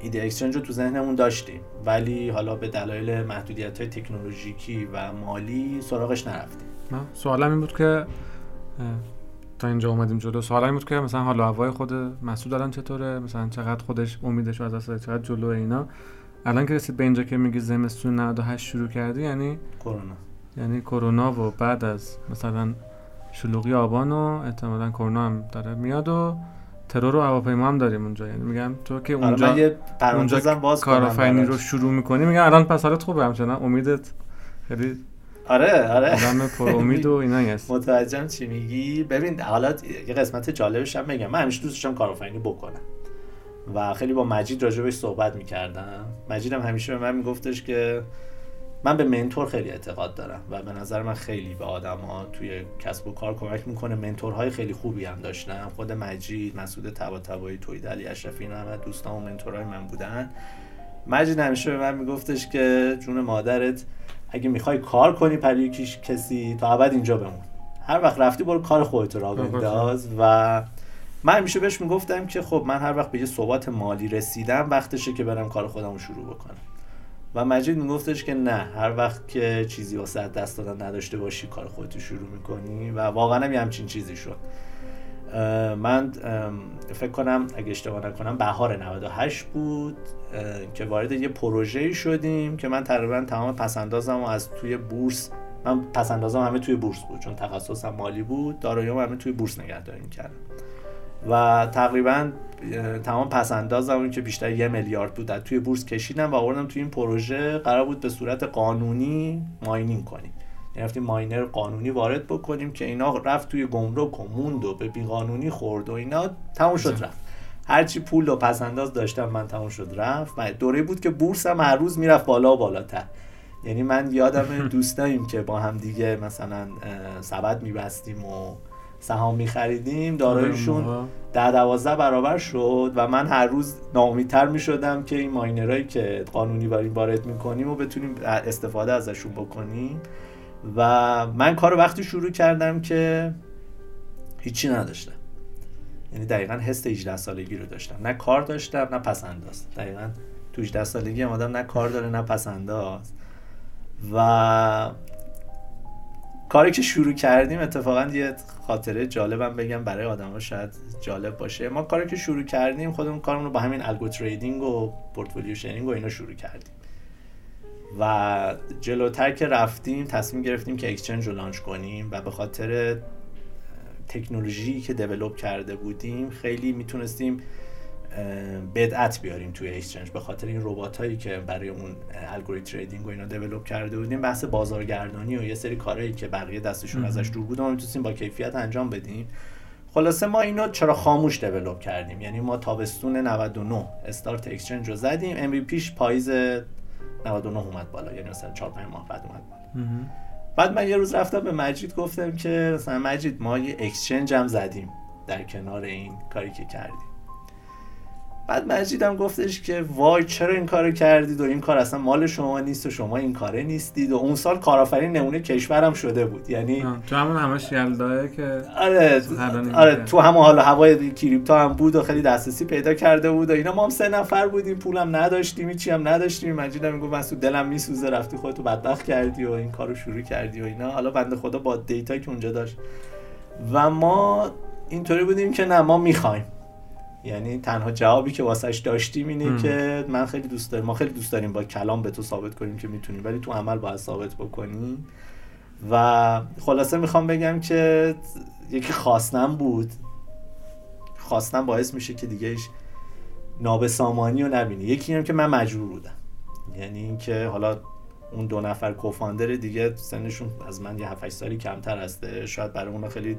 Speaker 1: ایده exchange رو تو ذهنمون داشتیم. ولی حالا به دلایل محدودیت های تکنولوژیکی و مالی سراغش نرفتیم.
Speaker 2: سوالم این بود که تا اینجا اومدیم جلو سوال این بود که مثلا حالا هوای خود مسعود الان چطوره؟ مثلا چقدر خودش امیدش از اصلا چقدر جلو اینا؟ الان که رسید به اینجا که میگی زمستون 98 شروع کردی یعنی
Speaker 1: کرونا.
Speaker 2: یعنی کرونا و بعد از مثلا شلوغی آبان و احتمالا کرونا هم داره میاد و ترور و هواپیما هم داریم اونجا. یعنی میگم تو که
Speaker 1: آره،
Speaker 2: اونجا
Speaker 1: اونجا باز
Speaker 2: کارآفرینی رو شروع می‌کنی میگم الان پس حالت خوبه همچنان. امیدت خیلی
Speaker 1: آره آره.
Speaker 2: آدم پر امید و اینا هست. [LAUGHS]
Speaker 1: متوجهم چی میگی؟ ببین حالا یه قسمت جالبش هم میگم من همیشه دوست داشتم کارآفرینی بکنم. و خیلی با مجید راجبش صحبت می‌کردم. مجید هم همیشه به من میگفتش که من به منتور خیلی اعتقاد دارم و به نظر من خیلی به آدم ها توی کسب و کار کمک می‌کنه. منتورهای خیلی خوبی هم داشتم. خود مجید مسعود تبا توید علی اشرفی اینا همه دوستان و منتورهای من بودن. مجید همیشه به من میگفتش که جون مادرت اگه می‌خوای کار کنی پر کسی تا ابد اینجا بمون. هر وقت رفتی برو کار خودت را بنداز و من همیشه بهش می‌گفتم که خب من هر وقت به یه ثبات مالی رسیدم وقتشه که برم کار خودم رو شروع بکنم. و مجید میگفتش که نه هر وقت که چیزی واسه دست دادن نداشته باشی کار خودت شروع می‌کنی و واقعا هم همچین چیزی شد. من فکر کنم اگه اشتباه نکنم بهار 98 بود که وارد یه پروژه شدیم که من تقریبا تمام پسندازم و از توی بورس من پسندازم همه توی بورس بود چون تخصصم مالی بود داراییام همه توی بورس نگهداری کردم و تقریبا تمام پسندازم که بیشتر یه میلیارد بود توی بورس کشیدم و آوردم توی این پروژه قرار بود به صورت قانونی ماینینگ کنیم. رفتیم ماینر قانونی وارد بکنیم که اینا رفت توی گمرک و موند و به بیقانونی خورد و اینا تموم شد رفت. هرچی پول و پسنداز داشتم من تموم شد رفت. دوره بود که بورس هم هر روز می‌رفت بالا و بالاتر. یعنی من یادم دوستاییم که با هم دیگه مثلا سبد میبستیم و سهام میخریدیم داراییشون ده دوازده برابر شد و من هر روز ناامیدتر می‌شدم که این ماینرهایی که قانونی وارد می‌کنیم و بتونیم استفاده ازشون بکنیم. و من کار وقتی شروع کردم که هیچی نداشتم. یعنی دقیقا حس 18 سالگی رو داشتم. نه کار داشتم نه پس‌انداز. دقیقا تو 18 سالگی هم آدم نه کار داره نه پس‌انداز. و کاری که شروع کردیم اتفاقا یه خاطره جالبم بگم برای آدم ها شاید جالب باشه. ما کاری که شروع کردیم خودمون کارمون رو با همین algo trading و portfolio sharing و اینا شروع کردیم. و جلوتر که رفتیم تصمیم گرفتیم که exchange رو launch کنیم و به خاطر تکنولوژی که develop کرده بودیم خیلی می‌تونستیم بدعت بیاریم توی exchange به خاطر این ربات هایی که برای اون algorithm trading و اینا develop کرده بودیم. بحث بازارگردانی و یه سری کارهایی که بقیه دستشون ازش دور بود. ما می‌تونستیم با کیفیت انجام بدیم. خلاصه ما اینو چراغ خاموش develop کردیم. یعنی ما تابستون 99 استارت exchange رو زدیم. MVP پاییز 99 اومد بالا. یعنی مثلا 4 5 ماه بعد اومد بالا. بعد من یه روز رفتم به مجید گفتم که مثلا مجید ما یه اکسچنج هم زدیم در کنار این کاری که کردیم. بعد مجیدم گفتش که وای چرا این کارو کردید و این کار اصلا مال شما نیست و شما این کاره نیستید و اون سال کارآفرین نمونه کشورم شده بود. یعنی
Speaker 2: تو همون همش یلداه که
Speaker 1: آره آره تو همون حال هوای کریپتو هم بود و خیلی دسترسی پیدا کرده بود و اینا. ما هم سه نفر بودیم پولم نداشتیم هیچی هم نداشتیم. مجیدم می‌گفت مسعود دلم میسوزه رفتی خودتو بدبخت کردی و این کارو شروع کردی و اینا. حالا بنده خدا با دیتا که اونجا داشت. و ما اینطوری بودیم که نه ما می‌خوایم. یعنی تنها جوابی که واسش داشتیم اینه که من خیلی دوست دارم ما خیلی دوست داریم با کلام به تو ثابت کنیم که می‌تونیم ولی تو عمل باید ثابت بکنیم و خلاصه می‌خوام بگم که یکی خواستم بود. خواستم باعث میشه که دیگه نابسامانی رو نبینی. یکی هم که من مجبور بودم. یعنی اینکه حالا اون دو نفر کوفاندر دیگه سنشون از من یه 7 سالی کمتر هسته. شاید برای اونا خیلی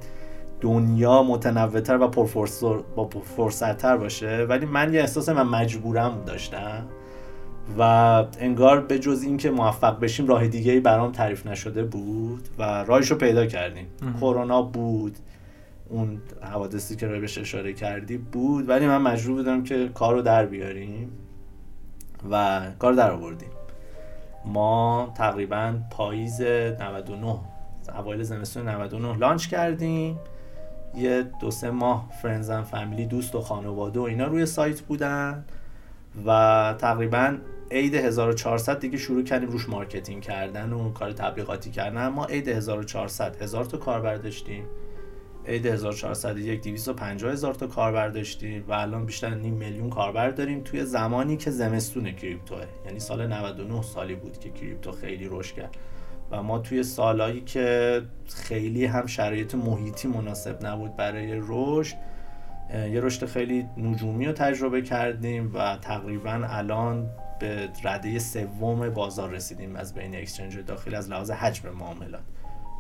Speaker 1: دنیا متنوعتر و پرفرصتر باشه. ولی من یه احساس من مجبورم داشتم. و انگار به جز این که موفق بشیم راه دیگه ای برام تعریف نشده بود و راهش رو پیدا کردیم. کرونا بود. اون حوادثی که بهش اشاره کردی بود. ولی من مجبور بودم که کار رو در بیاریم و کار در آوردیم. ما تقریبا پاییز 99 اوایل زمستون 99 launch کردیم. یه دو سه ماه friends and family دوست و خانواده و اینا روی سایت بودن و تقریبا عید 1400 دیگه شروع کردیم روش marketing کردن و کار تبلیغاتی کردن. ما عید 1400 هزار تا کاربر داشتیم عید 1401 250 هزار تا کاربر داشتیم و الان بیشتر نیم میلیون کاربر داریم توی زمانی که زمستون crypto ه. یعنی سال 99 سالی بود که crypto خیلی رشد کرد. و ما توی سالهایی که خیلی هم شرایط محیطی مناسب نبود برای رشد یه رشد خیلی نجومی رو تجربه کردیم و تقریبا الان به رده سوم بازار رسیدیم از بین اکسچنج داخلی از لحاظ حجم معاملات.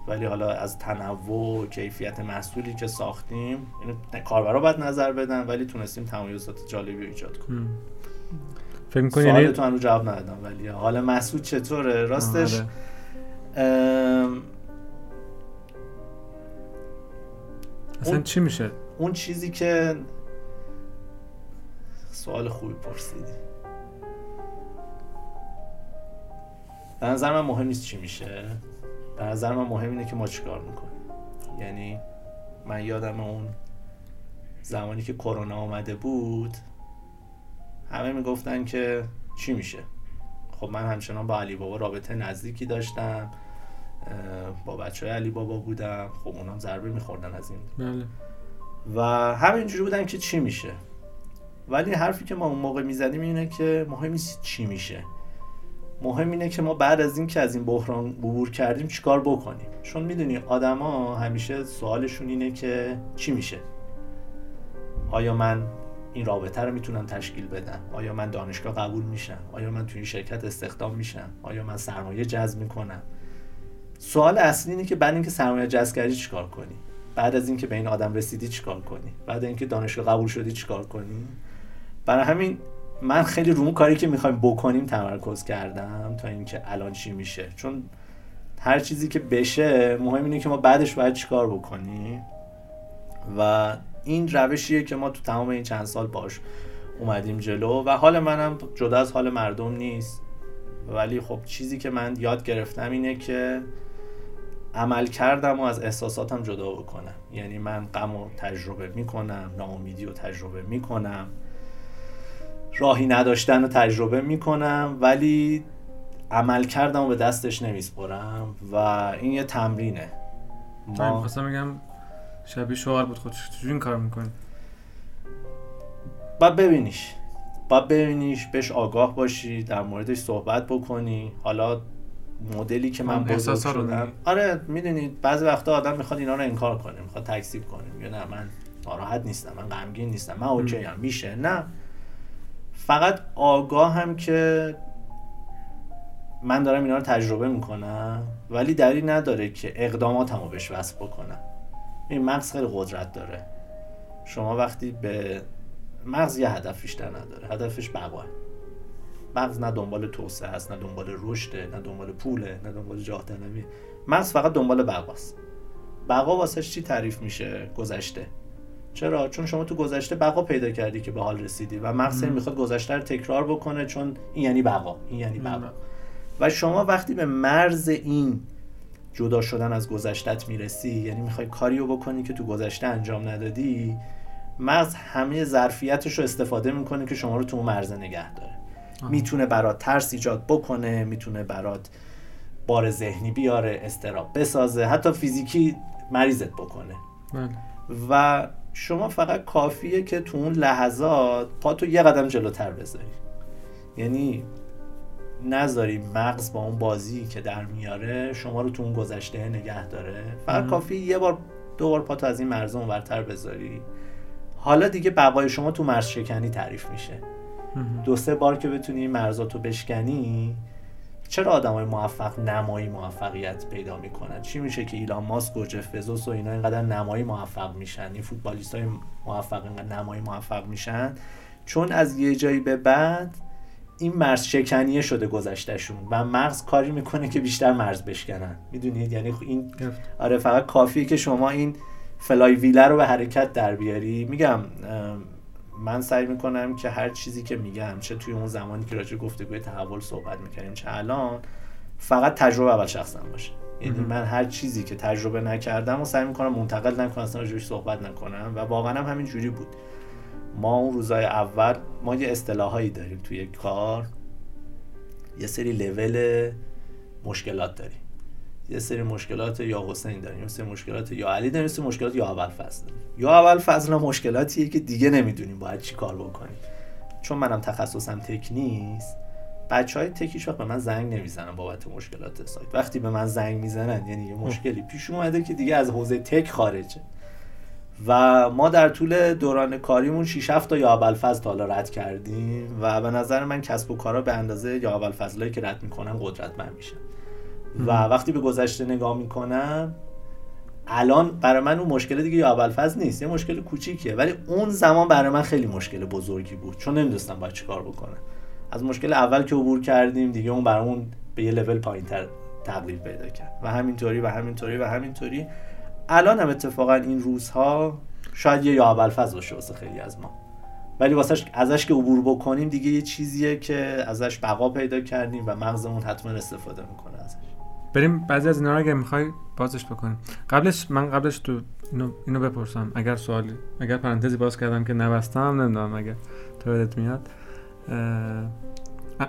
Speaker 1: ولی حالا از تنوع و کیفیت محصولی که ساختیم اینو کاربرا باید نظر بدن ولی تونستیم تمایزات جالبی ایجاد کنیم.
Speaker 2: فکر می‌کنی یعنی
Speaker 1: تو هنوز جواب ندادم ولی حال محسود چطوره؟ راستش
Speaker 2: آره. اصلا
Speaker 1: اون-
Speaker 2: چی میشه؟
Speaker 1: اون چیزی که سوال خوبی پرسیدی. به نظر من مهم نیست چی میشه. به نظر من مهم اینه که ما چیکار می‌کنیم. یعنی من یادم اون زمانی که کرونا آمده بود همه می‌گفتن که چی میشه. خب من همچنان با علی بابا رابطه نزدیکی داشتم. با بچه های علی بابا بودم. خب اونام ضربه میخوردن از این.
Speaker 2: بله.
Speaker 1: و همینجوری بودن که چی میشه. ولی حرفی که ما اون موقع می‌زدیم اینه که مهم نیست چی میشه. مهم اینه که ما بعد از این که از این بحران عبور کردیم چیکار بکنیم. چون می‌دونی آدما همیشه سوالشون اینه که چی میشه. آیا من این رابطه رو می‌تونم تشکیل بدم؟ آیا من دانشگاه قبول میشم؟ آیا من توی این شرکت استخدام میشم؟ آیا من سرمایه جذب می‌کنم؟ سوال اصلی اینه که بعد اینکه سرمایه جذب کردی چیکار کنی؟ بعد از اینکه به این آدم رسیدی چیکار کنی؟ بعد اینکه دانشگاه قبول شدی چیکار کنی؟ برای همین من خیلی رو کاری که می‌خوایم بکنیم تمرکز کردم تا اینکه الان چی میشه. چون هر چیزی که بشه مهم اینه که ما بعدش باید چیکار بکنیم. و این روشیه که ما تو تمام این چند سال باش اومدیم جلو و حال منم جدا از حال مردم نیست. ولی خب چیزی که من یاد گرفتم اینه که عمل کردم و از احساساتم جدا بکنم. یعنی من غم رو تجربه می‌کنم ناامیدی رو تجربه می‌کنم. راهی نداشتن رو تجربه می‌کنم ولی عمل کردم و به دستش نمیسپرم و این یه تمرینه.
Speaker 2: ما خواستم بگم شبیه شوهر بود خودش چجوری این کار می‌کنی
Speaker 1: باید ببینیش. باید ببینیش بهش آگاه باشی در موردش صحبت بکنی. حالا مدلی که من بزرگ شدم. آره می‌دونید بعضی وقتا آدم می‌خواد اینا رو انکار کنه می‌خواد تکذیب کنه میگه نه من ناراحت نیستم من غمگین نیستم من اوکی هم میشه. نه. فقط آگاه هم که من دارم اینا رو تجربه می‌کنم ولی دلیل نداره که اقداماتم رو بهش وصل بکنم. این مغز خیلی قدرت داره. شما وقتی به مغز یه هدف بیشتر نداره. هدفش بقاه مغز نه دنبال توسعه است نه دنبال رشده نه دنبال پوله نه دنبال جاه طلبی مغز فقط دنبال بقاست. بقا واسش چی تعریف میشه؟ گذشته. چرا؟ چون شما تو گذشته بقا پیدا کردی که به حال رسیدی و مغز می‌خواد گذشته رو تکرار بکنه چون این یعنی بقا این یعنی بقا. و شما وقتی به مرز این جدا شدن از گذشتت می‌رسی یعنی می‌خوای کاری رو بکنی که تو گذشته انجام ندادی مغز همه ظرفیتش رو استفاده می‌کنه که شما رو تو اون مرز نگه داره. می‌تونه برات ترس ایجاد بکنه می‌تونه برات بار ذهنی بیاره استراب بسازه حتی فیزیکی مریضت بکنه.
Speaker 2: بله.
Speaker 1: و شما فقط کافیه که تو اون لحظات پاتو یه قدم جلوتر بذاری. یعنی نذاری مغز با اون بازی که در میاره شما رو تو اون گذشته نگه داره. فقط. کافی یه بار دو بار پاتو از این مرز اونورتر بذاری. حالا دیگه بقای شما تو مرز شکنی تعریف میشه. دو سه بار که بتونی این مرزاتو بشکنی چرا آدمای موفق نمایی موفقیت پیدا می‌کنن؟ چی میشه که ایلان ماسک و جف بزوس و اینا اینقدر نمایی موفق میشن؟ این فوتبالیست های موفق اینقدر نمایی موفق میشن؟ چون از یه جایی به بعد این مرز شکنیه شده گذشتهشون و مغز کاری می‌کنه که بیشتر مرز بشکنن. می‌دونید؟ یعنی این آره فقط کافیه که شما این فلای ویلر رو به حرکت در بیاری. میگم من سعی می‌کنم که هر چیزی که میگم چه توی اون زمانی که راجع گفتگوی تحول صحبت می‌کنیم چه الان فقط تجربه اول شخصم باشه. یعنی من هر چیزی که تجربه نکردم و سعی می‌کنم منتقل نکنم اصلا راجعش صحبت نکنم و واقعا هم همین جوری بود. ما اون روزای اول ما یه اصطلاحایی داریم توی کار یه سری لول مشکلات داریم. یه سری مشکلات یا حسین داریم یه سری مشکلات یا علی داریم یه سری مشکلات یا اول داریم. یا اول فصل مشکلاتیه که دیگه نمی‌دونیم باید چی کار بکنیم. چون منم تخصصم تک نیست بچه های تکیش وقت به من زنگ نمی‌زنن بابت مشکلات سایت. وقتی به من زنگ می‌زنن یعنی یه مشکلی پیش اومده که دیگه از حوزه تک خارجه. و ما در طول دوران کاریمون 6 7 تا یا اول فصل حالا رد کردیم و به نظر من کسب و کارا به اندازه یا اول فصلایی که رد می‌کنن قدرتمند میشن. و وقتی به گذشته نگاه می‌کنم الان برای من اون مشکل دیگه یا اول فصل نیست یه مشکل کوچیکیه ولی اون زمان برای من خیلی مشکل بزرگی بود چون نمی‌دونستم باید چیکار بکنم. از مشکل اول که عبور کردیم دیگه اون برامون به یه لول پایینتر تغییر پیدا کرد. و همینطوری و همینطوری و همینطوری. الان هم اتفاقا این روزها شاید یه یا اول فصل باشه واسه خیلی از ما. ولی واسه ازش که عبور بکنیم دیگه یه چیزیه که ازش بقا پیدا کردیم و مغزمون حتما استفاده می‌کنه.
Speaker 2: بریم بعضی از اینا رو اگه می‌خوای بازش بکنیم. قبلش من قبلش تو اینو, اینو بپرسم. اگر سوالی اگر پرانتزی باز کردم که نبستم نمی‌دونم اگر تو میاد.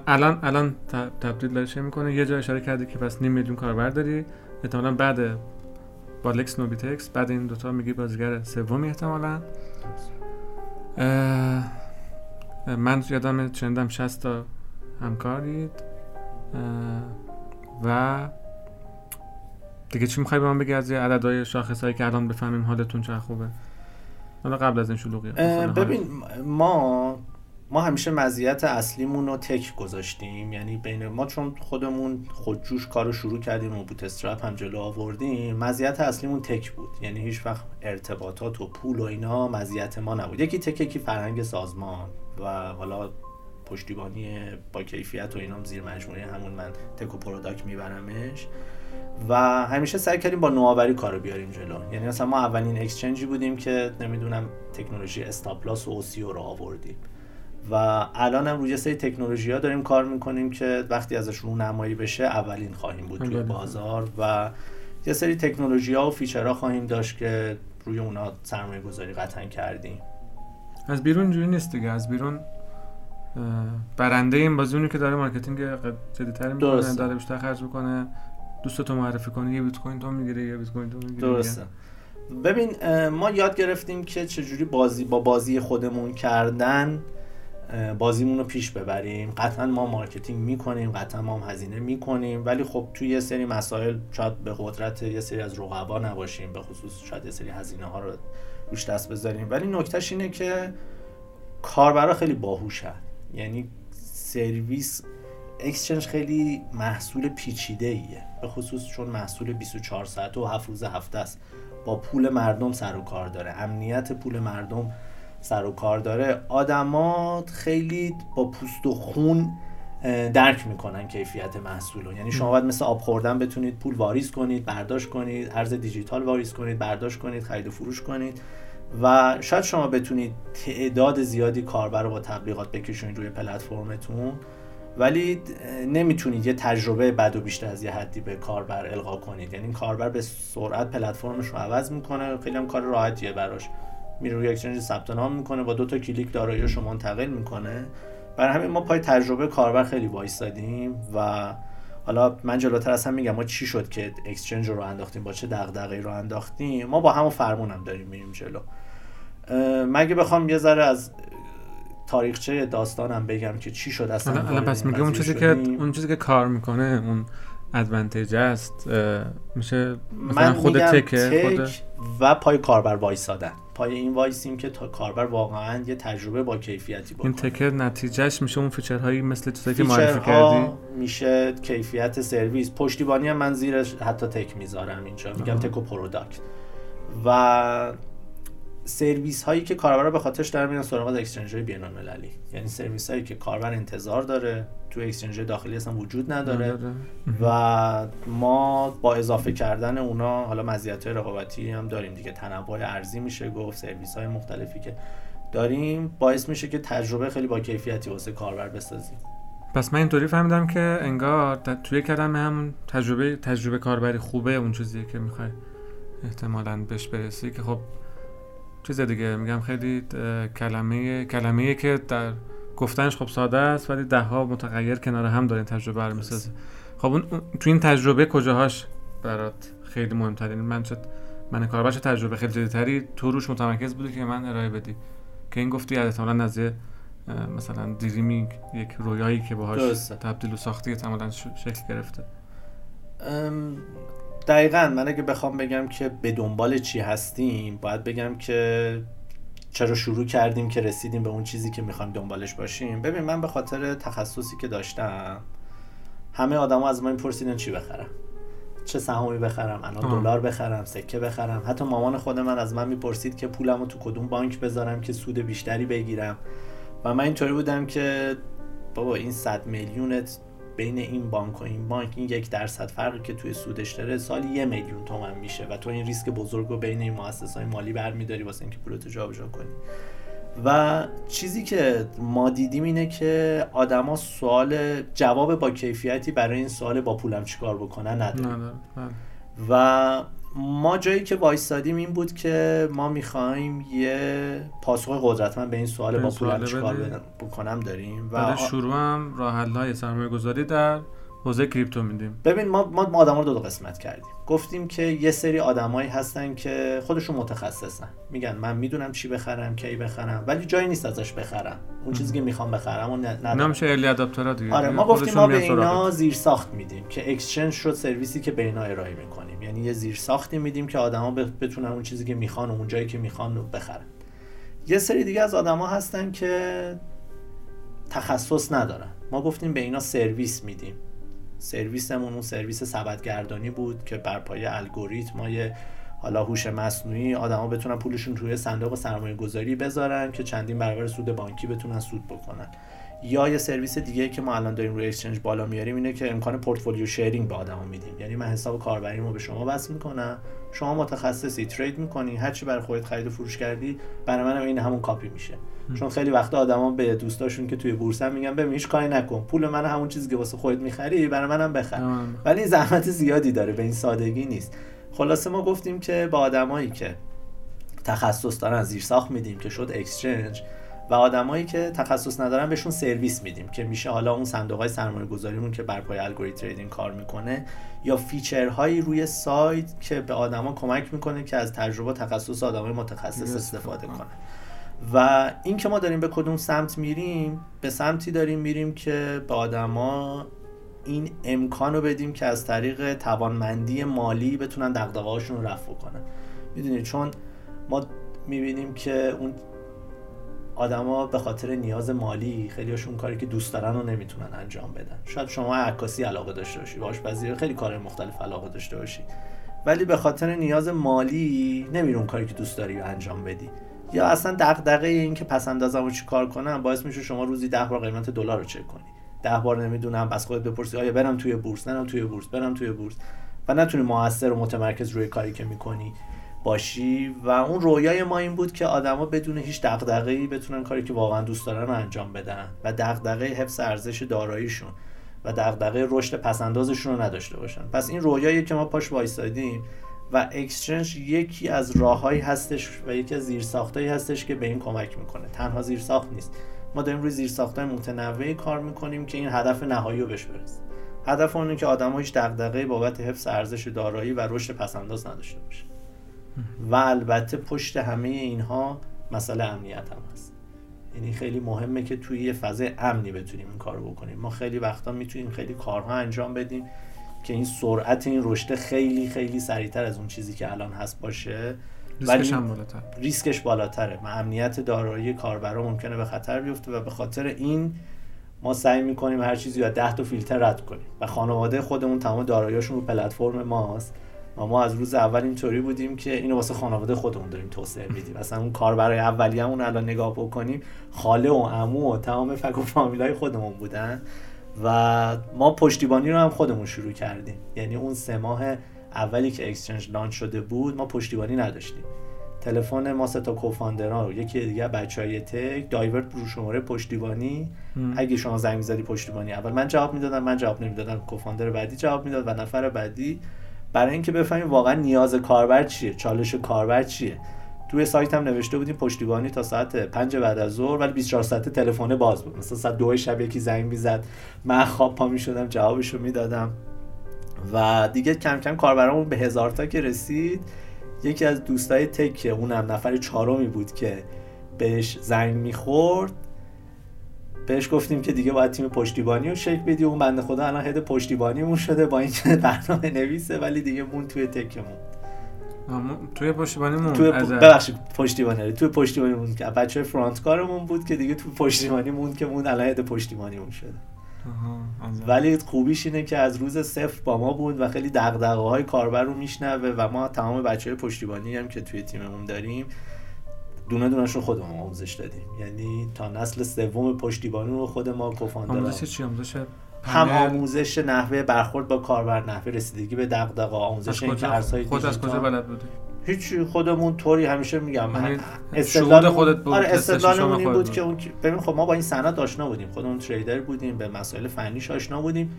Speaker 2: الان الان تبدیل داره می‌کنه؟ یه جا اشاره کردی که پس نیم میلیون کاربر داری. احتمالا بعد با لکس نوبیتکس بعد این دوتا میگی بازیگر سومی احتمالا. من یادم چندم 60 تا همکارید. و دیگه چی می‌خوای به من بگی از یه عددهای شاخص که الان بفهمیم حالتون چه خوبه؟ حالا قبل از این شلوغی
Speaker 1: ببین ما ما همیشه مزیت اصلیمون رو تک گذاشتیم. یعنی بین ما چون خودمون خودجوش کار رو شروع کردیم و بوت استرپ هم جلو آوردیم مزیت اصلیمون تک بود. یعنی هیچ وقت ارتباطات و پول و اینا مزیت ما نبود. یکی تک یکی فرهنگ سازمان و حالا پشتیبانی با کیفیت و اینام زیر مجموعه همون من tech و product میبرمش. و همیشه سعی کردیم با نوآوری کارو بیاریم جلو. یعنی مثلا ما اولین exchange ی بودیم که نمی‌دونم تکنولوژی stop loss و OCO رو آوردیم. و الان هم روی سری تکنولوژی ها داریم کار می‌کنیم که وقتی ازش رو نمایی بشه اولین خواهیم بود توی بازار و یه سری تکنولوژی ها و feature ها خواهیم داشت که روی اونا سرمایه گذاری قطعا کردیم.
Speaker 2: از بیرون جوری نیست دیگه. از بیرون برنده این بازی اونی که داره marketing جدیتری می‌کنه داره بیشتر خرج می‌کنه. دوستتو معرفی کنه یه بیت کوین تو می‌گیره یه بیت کوین تو می‌گیره
Speaker 1: درسته. ببین ما یاد گرفتیم که چجوری بازی با بازی خودمون کردن بازیمون رو پیش ببریم. قطعا ما marketing می‌کنیم قطعا ما هم هزینه می‌کنیم. ولی خب توی یه سری مسائل شاید به قدرت یه سری از رقبا نباشیم به خصوص شاید یه سری هزینه ها رو روش دست بذاریم. ولی نکتهش اینه که کاربرا خیلی باهوشن. یعنی سرویس اکسچنج خیلی محصول پیچیده ایه به خصوص چون محصول 24 ساعت و 7 روز هفته است. با پول مردم سر و کار داره. امنیت پول مردم سر و کار داره. آدمات خیلی با پوست و خون درک می‌کنن کیفیت محصول یعنی شما باید مثل آب خوردن بتونید پول واریز کنید برداشت کنید ارز دیجیتال واریز کنید برداشت کنید خرید و فروش کنید. و شاید شما بتونید تعداد زیادی کاربر رو با تبلیغات بکشونید روی پلتفرمتون. ولی نمی‌تونید یه تجربه بد و بیشتر از یه حدی به کاربر القا کنید. یعنی کاربر به سرعت پلتفرمش رو عوض می‌کنه. خیلی هم کار راحتیه براش. میره روی exchange ثبت نام می‌کنه با دو تا کلیک دارایی شما منتقل می‌کنه. برای همین ما پای تجربه کاربر خیلی وایستادیم و حالا من جلوتر از هم میگم ما چی شد که exchange رو انداختیم با چه دغدغه‌ای رو انداختیم؟ ما با همون فرمونم داریم میریم جلو. مگه بخوام یه ذره از تاریخچه داستانم بگم که چی شد اصلا.
Speaker 2: الان پس میگه اون چیزی که اون چیزی که کار می‌کنه اون advantage است میشه مثلا خود tech,
Speaker 1: tech و پای کاربر وایسادن. پای این وایسیم که تا کاربر واقعا یه تجربه با کیفیتی
Speaker 2: بکنه. این tech نتیجه‌ش میشه اون feature هایی مثل چیزایی که معرفی کردی؟
Speaker 1: میشه کیفیت سرویس. پشتیبانی هم من زیرش حتی tech می‌ذارم اینجا. میگم tech و product. و سرویس هایی که کاربر به خاطرش دارن میرن سراغ exchange های بین المللی یعنی سرویس هایی که کاربر انتظار داره تو exchange داخلی اصلا وجود نداره و ما با اضافه کردن اونا حالا مزیت های رقابتی هم داریم دیگه. تنوع ارزی میشه گفت سرویس های مختلفی که داریم. باعث میشه که تجربه خیلی با کیفیتی واسه کاربر بسازیم.
Speaker 2: پس من اینطوری فهمیدم که انگار توی کلمه هم تجربه تجربه کاربری خوبه اون چیزیه که می‌خوای احتمالا بهش برسی که خب چیز دیگه میگم خیلی کلمه کلمه که در گفتنش خب ساده است ولی ده ها متغیر کنار هم داره تجربه رو می‌سازه خب اون تو این تجربه کجاهاش برات خیلی مهمترین؟ من شد من کاربر تجربه خیلی جدیدتری تو روش متمرکز بودی که من ارائه بدی. که این گفتی احتمالاً نزدیک مثلا دریمینگ یک رویایی که باهاش تبدیل و ساختی احتمالاً شکل گرفته.
Speaker 1: دقیقا من اگه بخوام بگم که به دنبال چی هستیم باید بگم که چرا شروع کردیم که رسیدیم به اون چیزی که می‌خوایم دنبالش باشیم. ببین من به خاطر تخصصی که داشتم همه آدما از من پرسیدن چی بخرم. چه سهامی بخرم الان دلار بخرم سکه بخرم. حتی مامان خود من از من می‌پرسید که پولمو تو کدوم بانک بذارم که سود بیشتری بگیرم. و من اینطوری بودم که بابا این صد میلیونت بین این بانک و این بانک این یک درصد فرقی که توی سودش داره سالی یه میلیون تومن میشه و تو این ریسک بزرگ رو بین این مؤسسات های مالی برمیداری واسه اینکه پولتو جابجا کنی. و چیزی که ما دیدیم اینه که آدما سوال جواب با کیفیتی برای این سوال با پولم چیکار بکنن نداره بله. و ما جایی که وایستادیم این بود که ما می‌خوایم یه پاسخ قدرتمند به این سوال با پولم چیکار بکنم داریم
Speaker 2: و شروع هم راه های سرمایه گذاری در حوزه کریپتو میدیم.
Speaker 1: ببین ما ما آدما رو دو, دو قسمت کردیم. گفتیم که یه سری آدمایی هستن که خودشون متخصصن. میگن من می‌دونم چی بخرم کی بخرم ولی جایی نیست ازش بخرم. اون چیزی که می‌خوام بخرم اون
Speaker 2: ندارم. نمیشه ارلی اداپتورا دیگه؟
Speaker 1: آره ما گفتیم ما به اینا زیر ساخت میدیم که اکسچنج شد سرویسی که به اینا ارائه می‌کنیم. یعنی یه زیر ساختی میدیم که آدما بتونن اون چیزی که می‌خوان اون جایی که می‌خوان رو بخرن. یه سری دیگه از آدما هستن که تخصص ندارن. ما گفتیم به اینا سرویس میدیم. سرویسمون اون سرویس سبدگردانی بود که بر پایه الگوریتم های حالا هوش مصنوعی آدما بتونن پولشون توی صندوق سرمایه گذاری بذارن که چندین برابر سود بانکی بتونن سود بکنن. یا یه سرویس دیگه که ما الان داریم روی exchange بالا میاریم اینه که امکان portfolio sharing به آدما میدیم. یعنی من حساب کاربریمو به شما وصل می‌کنم شما متخصصی trade می‌کنی هر چی برای خودت خرید و فروش کردی برای منم این همون کاپی میشه. چون خیلی وقتا آدما به دوستاشون که توی بورس هم میگن ببین هیچ کاری نکن. پول من همون چیزی که واسه خودت می‌خری برای منم بخر. ولی این زحمت زیادی داره به این سادگی نیست. خلاصه ما گفتیم که با آدمایی که تخصص دارن زیر ساخت میدیم که شد exchange و آدمایی که تخصص ندارن بهشون سرویس میدیم که میشه حالا اون صندوق های سرمایه گذاریمون که بر پایه algorithm trading کار می‌کنه یا فیچرهایی روی سایت که به آدما کمک می‌کنه که از تجربه تخصص آدمای متخصص استفاده کنن. و این که ما داریم به کدوم سمت میریم به سمتی داریم میریم که به آدما این امکان رو بدیم که از طریق توانمندی مالی بتونن دقدقه رو رفع کنن. می‌دونید چون ما می‌بینیم که اون آدما به خاطر نیاز مالی خیلیشون کاری که دوست دارن رو نمی‌تونن انجام بدن. شاید شما عکاسی علاقه داشته باشی باش بعضی خیلی کار مختلف علاقه داشته باشی. ولی به خاطر نیاز مالی نمیرون کاری که دوست داری رو انجام بدی. یا اصلا دغدغه این که پس اندازمو چی کار کنم باعث میشه شما روزی ده بار قیمت دلار رو چک کنی. ده بار نمی‌دونم بس خودت بپرسی آیا برم توی بورس نرم توی بورس برم توی بورس. و نتونی موثر و متمرکز روی کاری که می‌کنی باشی. و اون رویای ما این بود که آدما بدون هیچ دغدغه‌ای بتونن کاری که واقعا دوست دارن رو انجام بدن. و دغدغه حفظ ارزش داراییشون و دغدغه رشد پسندازشون رو نداشته باشن. پس این رویایی که ما پاش وایسادیم و اکسچنج یکی از راههایی هستش و یکی از زیرساختهایی هستش که به این کمک می‌کنه. تنها زیرساخت نیست. ما داریم روی زیرساختهای متنوعی کار می‌کنیم که این هدف نهایی رو بهش برسیم هدف اونه که آدم‌ها هیچ دغدغه‌ای بابت حفظ ارزش دارایی و رشد پسنداز نداشته باشه. و البته پشت همه اینها مسئله امنیت هم هست. یعنی خیلی مهمه که توی یه فضای امنی بتونیم این کارو بکنیم. ما خیلی وقتا می‌تونیم خیلی کارها انجام بدیم. که این سرعت این رشد خیلی خیلی سریعتر از اون چیزی که الان هست باشه.
Speaker 2: ریسکش هم بالاتر.
Speaker 1: ریسکش بالاتره. و امنیت دارایی کاربرا ممکنه به خطر بیفته و به خاطر این ما سعی می‌کنیم هر چیزی رو 10 تا فیلتر رد کنیم. و خانواده خودمون تمام داراییشون رو پلتفرم ماست. و ما از روز اول اینطوری بودیم که اینو واسه خانواده خودمون داریم توسعه میدیم. مثلا اون کار برای اولیه‌مون الان نگاه بکنیم خاله و عمو و تمام فک و فامیلای خودمون بودن. و ما پشتیبانی رو هم خودمون شروع کردیم. یعنی اون سه ماه اولی که اکسچنج لانچ شده بود ما پشتیبانی نداشتیم. تلفن ما سه تا کوفاندرا رو یکی دیگه بچهای تک دایورت رو شماره پشتیبانی. اگه شما زنگ می‌زدی پشتیبانی اول. من جواب می‌دادم من جواب نمی‌دادم. کوفاندر بعدی جواب می‌داد و نفر بعدی. برای اینکه بفهمیم واقعا نیاز کاربر چیه چالش کاربر چیه. توی سایت هم نوشته بودیم پشتیبانی تا ساعت 5 بعد از ظهر ولی 24 ساعته تلفن باز بود. مثلا ساعت 2 شب یکی زنگ می‌زد من خواب پا می‌شدم جوابشو می‌دادم. و دیگه کم کم کاربرامون به هزار تا که رسید یکی از دوستای تک که اونم نفر چهارمی بود که بهش زنگ می‌خورد. بهش گفتیم که دیگه باید تیم پشتیبانی رو شکل بدی. اون بنده خدا الان هد پشتیبانیمون شده با اینکه [LAUGHS] برنامه نویسه ولی دیگه مون توی تکمون.
Speaker 2: توی پشتیبانی مون
Speaker 1: توی پ... ببخشید پشتیبانی توی پشتیبانی مون که بچه فرانت کارمون بود که دیگه توی پشتیبانی مون که مون الان هد پشتیبانیمون شده. ولی خوبیش اینه که از روز صفر با ما بود و خیلی دغدغه های کاربر رو میشنوه و ما تمام بچه های پشتیبانی هم که توی تیممون داریم دونه دونش رو خودمون آموزش دادیم. یعنی تا نسل سوم پشتیبانی رو خود ما کوفاندر
Speaker 2: آموزش چی؟ آموزش
Speaker 1: هم آموزش نحوه برخورد با کاربر نحوه رسیدگی به دغدغه آموزش
Speaker 2: اینکه ارزهای خود از کجا بلد بودی؟
Speaker 1: هیچی خودمون طوری همیشه میگم.
Speaker 2: یعنی استدلال خودت بود
Speaker 1: آره استدلالمون این بود که اون ببین خب ما با این صنعت آشنا بودیم. خودمون تریدر بودیم به مسائل فنیش آشنا بودیم.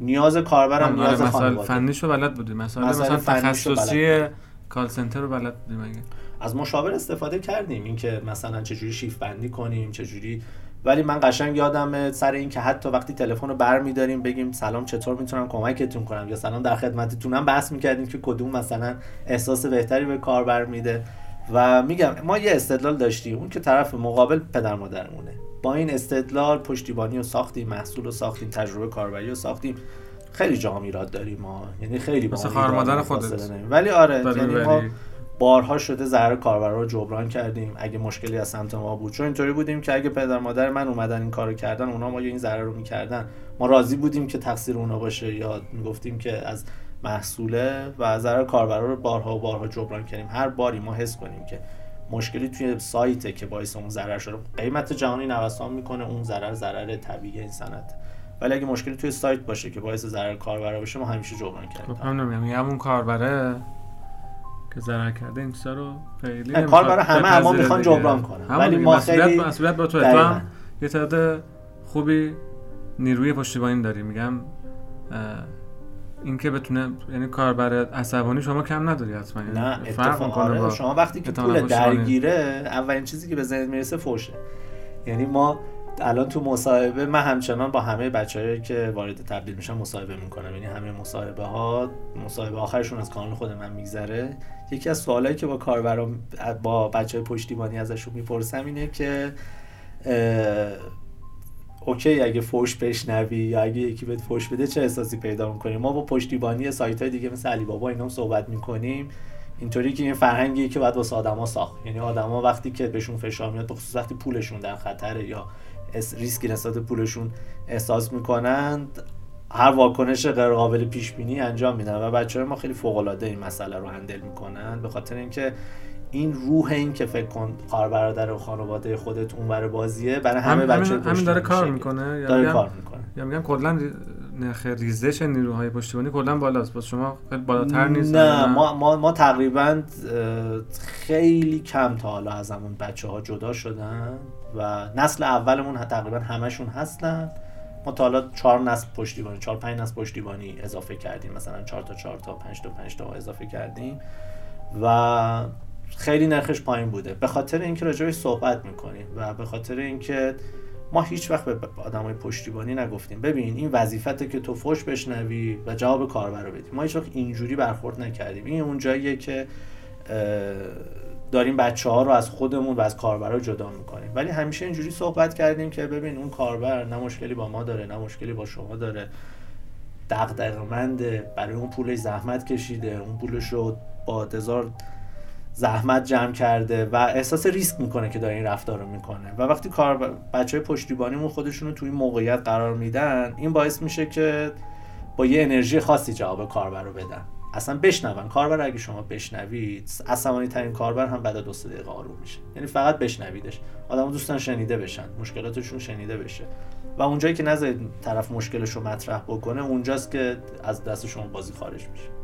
Speaker 1: نیاز کاربرم نیاز
Speaker 2: آره مسائل فنیشو بلد بودیم. مسائل مثلا تخصصی کال سنتر رو بلد بودیم اگه.
Speaker 1: از مشاور استفاده کردیم. اینکه مثلا چجوری شیف بندی کنیم چجوری ولی من قشنگ یادم سر این که حتی وقتی تلفن رو برمیداریم بگیم سلام چطور می‌تونم کمکتون کنم یا سلام در خدمتتونم بحث می‌کردیم که کدوم مثلا احساس بهتری به کاربر میده و میگم ما یه استدلال داشتیم اون که طرف مقابل پدر مادرمونه. با این استدلال پشتیبانی رو ساختیم محصول رو ساختیم تجربه کاربری رو ساختیم. خیلی جا میراد داریم ما. یعنی خیلی
Speaker 2: با مادر خودت.
Speaker 1: ولی آره یعنی ما بارها شده ضرر کاربر رو جبران کردیم اگه مشکلی از سمت ما بود. چون اینطوری بودیم که اگه پدر مادر من اومدن این کارو کردن اونا ما این ضرر رو می‌کردن. ما راضی بودیم که تقصیر اونا باشه یا می‌گفتیم که از محصوله و ضرر کاربر رو بارها و بارها جبران کردیم. هر باری ما حس کنیم که مشکلی توی سایته که باعث اون ضرر شده قیمت جهانی نوسان می‌کنه اون ضرر ضرر طبیعی این صنعت. ولی اگه مشکلی توی سایت باشه که باعث ضرر کاربر باشه ما همیشه جبران کردیم.
Speaker 2: خب هم همون کاربره؟ که ضرر کرده این چیزا رو خیلی
Speaker 1: کار برای همه اما می‌خوان جبران کنن. ولی ما خیلی
Speaker 2: مسئولیت با تو هم یه تعداد خوبی نیروی پشتیبانی داری میگم اینکه بتونه یعنی کاربر عصبانی شما کم نداری حتما.
Speaker 1: یعنی نه اتفاق آره. شما وقتی که پول درگیره اولین چیزی که به ذهن می‌رسه فوشه یعنی ما الان تو مصاحبه من همچنان با همه بچه‌ای که وارد تبدیل میشن مصاحبه می‌کنم. یعنی همه مصاحبه ها مصاحبه آخرشون از کانال خود من میگذره. یکی از سوالایی که با کاربرام با بچه پشتیبانی ازشون می‌پرسم اینه که OK اگه فوش بشنوی یا اگه یکی بهت فوش بده چه احساسی پیدا می‌کنیم ما با پشتیبانی سایت های دیگه مثل علی بابا اینا صحبت می‌کنیم. اینطوری که این فرهنگی که باید واسه آدما ساخت. یعنی آدما وقتی که بهشون فشار میاد بخصوص وقتی پولشون در خطره یا ریسکی نسبت پولشون احساس می‌کنند. هر واکنش غیر قابل پیش بینی انجام میدن و بچه های ما خیلی فوق العاده این مسئله رو handle می‌کنن به خاطر اینکه این روح این که فکر کن خواهر برادر و خانواده خودت اونور بازیه برای همه بچه
Speaker 2: همین داره کار می‌کنه.
Speaker 1: یا داره کار می‌کنه.
Speaker 2: یا میگم کلا نرخ ریزش نیروهای پشتیبانی کلا بالاست. باز شما خیلی بالاتر نیست.
Speaker 1: نه ما, ما, ما تقریبا خیلی کم تا حالا از همون بچه ها جدا شدن. و نسل اولمون تقریبا همشون هستن. ما تا حالا چهار نسل پشتیبانی چهار پنج نسل پشتیبانی اضافه کردیم. مثلا چهار تا چهار تا پنج تا پنج تا اضافه کردیم. و خیلی نرخش پایین بوده. به خاطر اینکه راجعش صحبت می‌کنیم و به خاطر اینکه ما هیچ وقت به آدمای پشتیبانی نگفتیم. ببین این وظیفته که تو فوش بشنوی و جواب کاربر رو بدی. ما هیچ وقت اینجوری برخورد نکردیم. این اون جاییه که داریم بچه ها رو از خودمون و از کاربرا جدا می‌کنیم. ولی همیشه اینجوری صحبت کردیم که ببین اون کاربر نه مشکلی با ما داره نه مشکلی با شما داره. دغدغه‌منده برای اون پولش زحمت کشیده اون پولش رو با هزار زحمت جمع کرده و احساس ریسک می‌کنه که داره این رفتار رو می‌کنه. و وقتی کار بچه های پشتیبانیمون خودشون رو توی موقعیت قرار میدن این باعث میشه که با یه انرژی خاصی جواب کاربر رو بدن. اصلا بشنون. کاربر اگه شما بشنوید عصبانی ترین کاربر هم بعد دو سه دقیقه آروم میشه. یعنی فقط بشنویدش. آدم دوستان شنیده بشن مشکلاتشون شنیده بشه. و اونجایی که نذارید طرف مشکلش رو مطرح بکنه اونجاست که از دست شما بازی خارج میشه.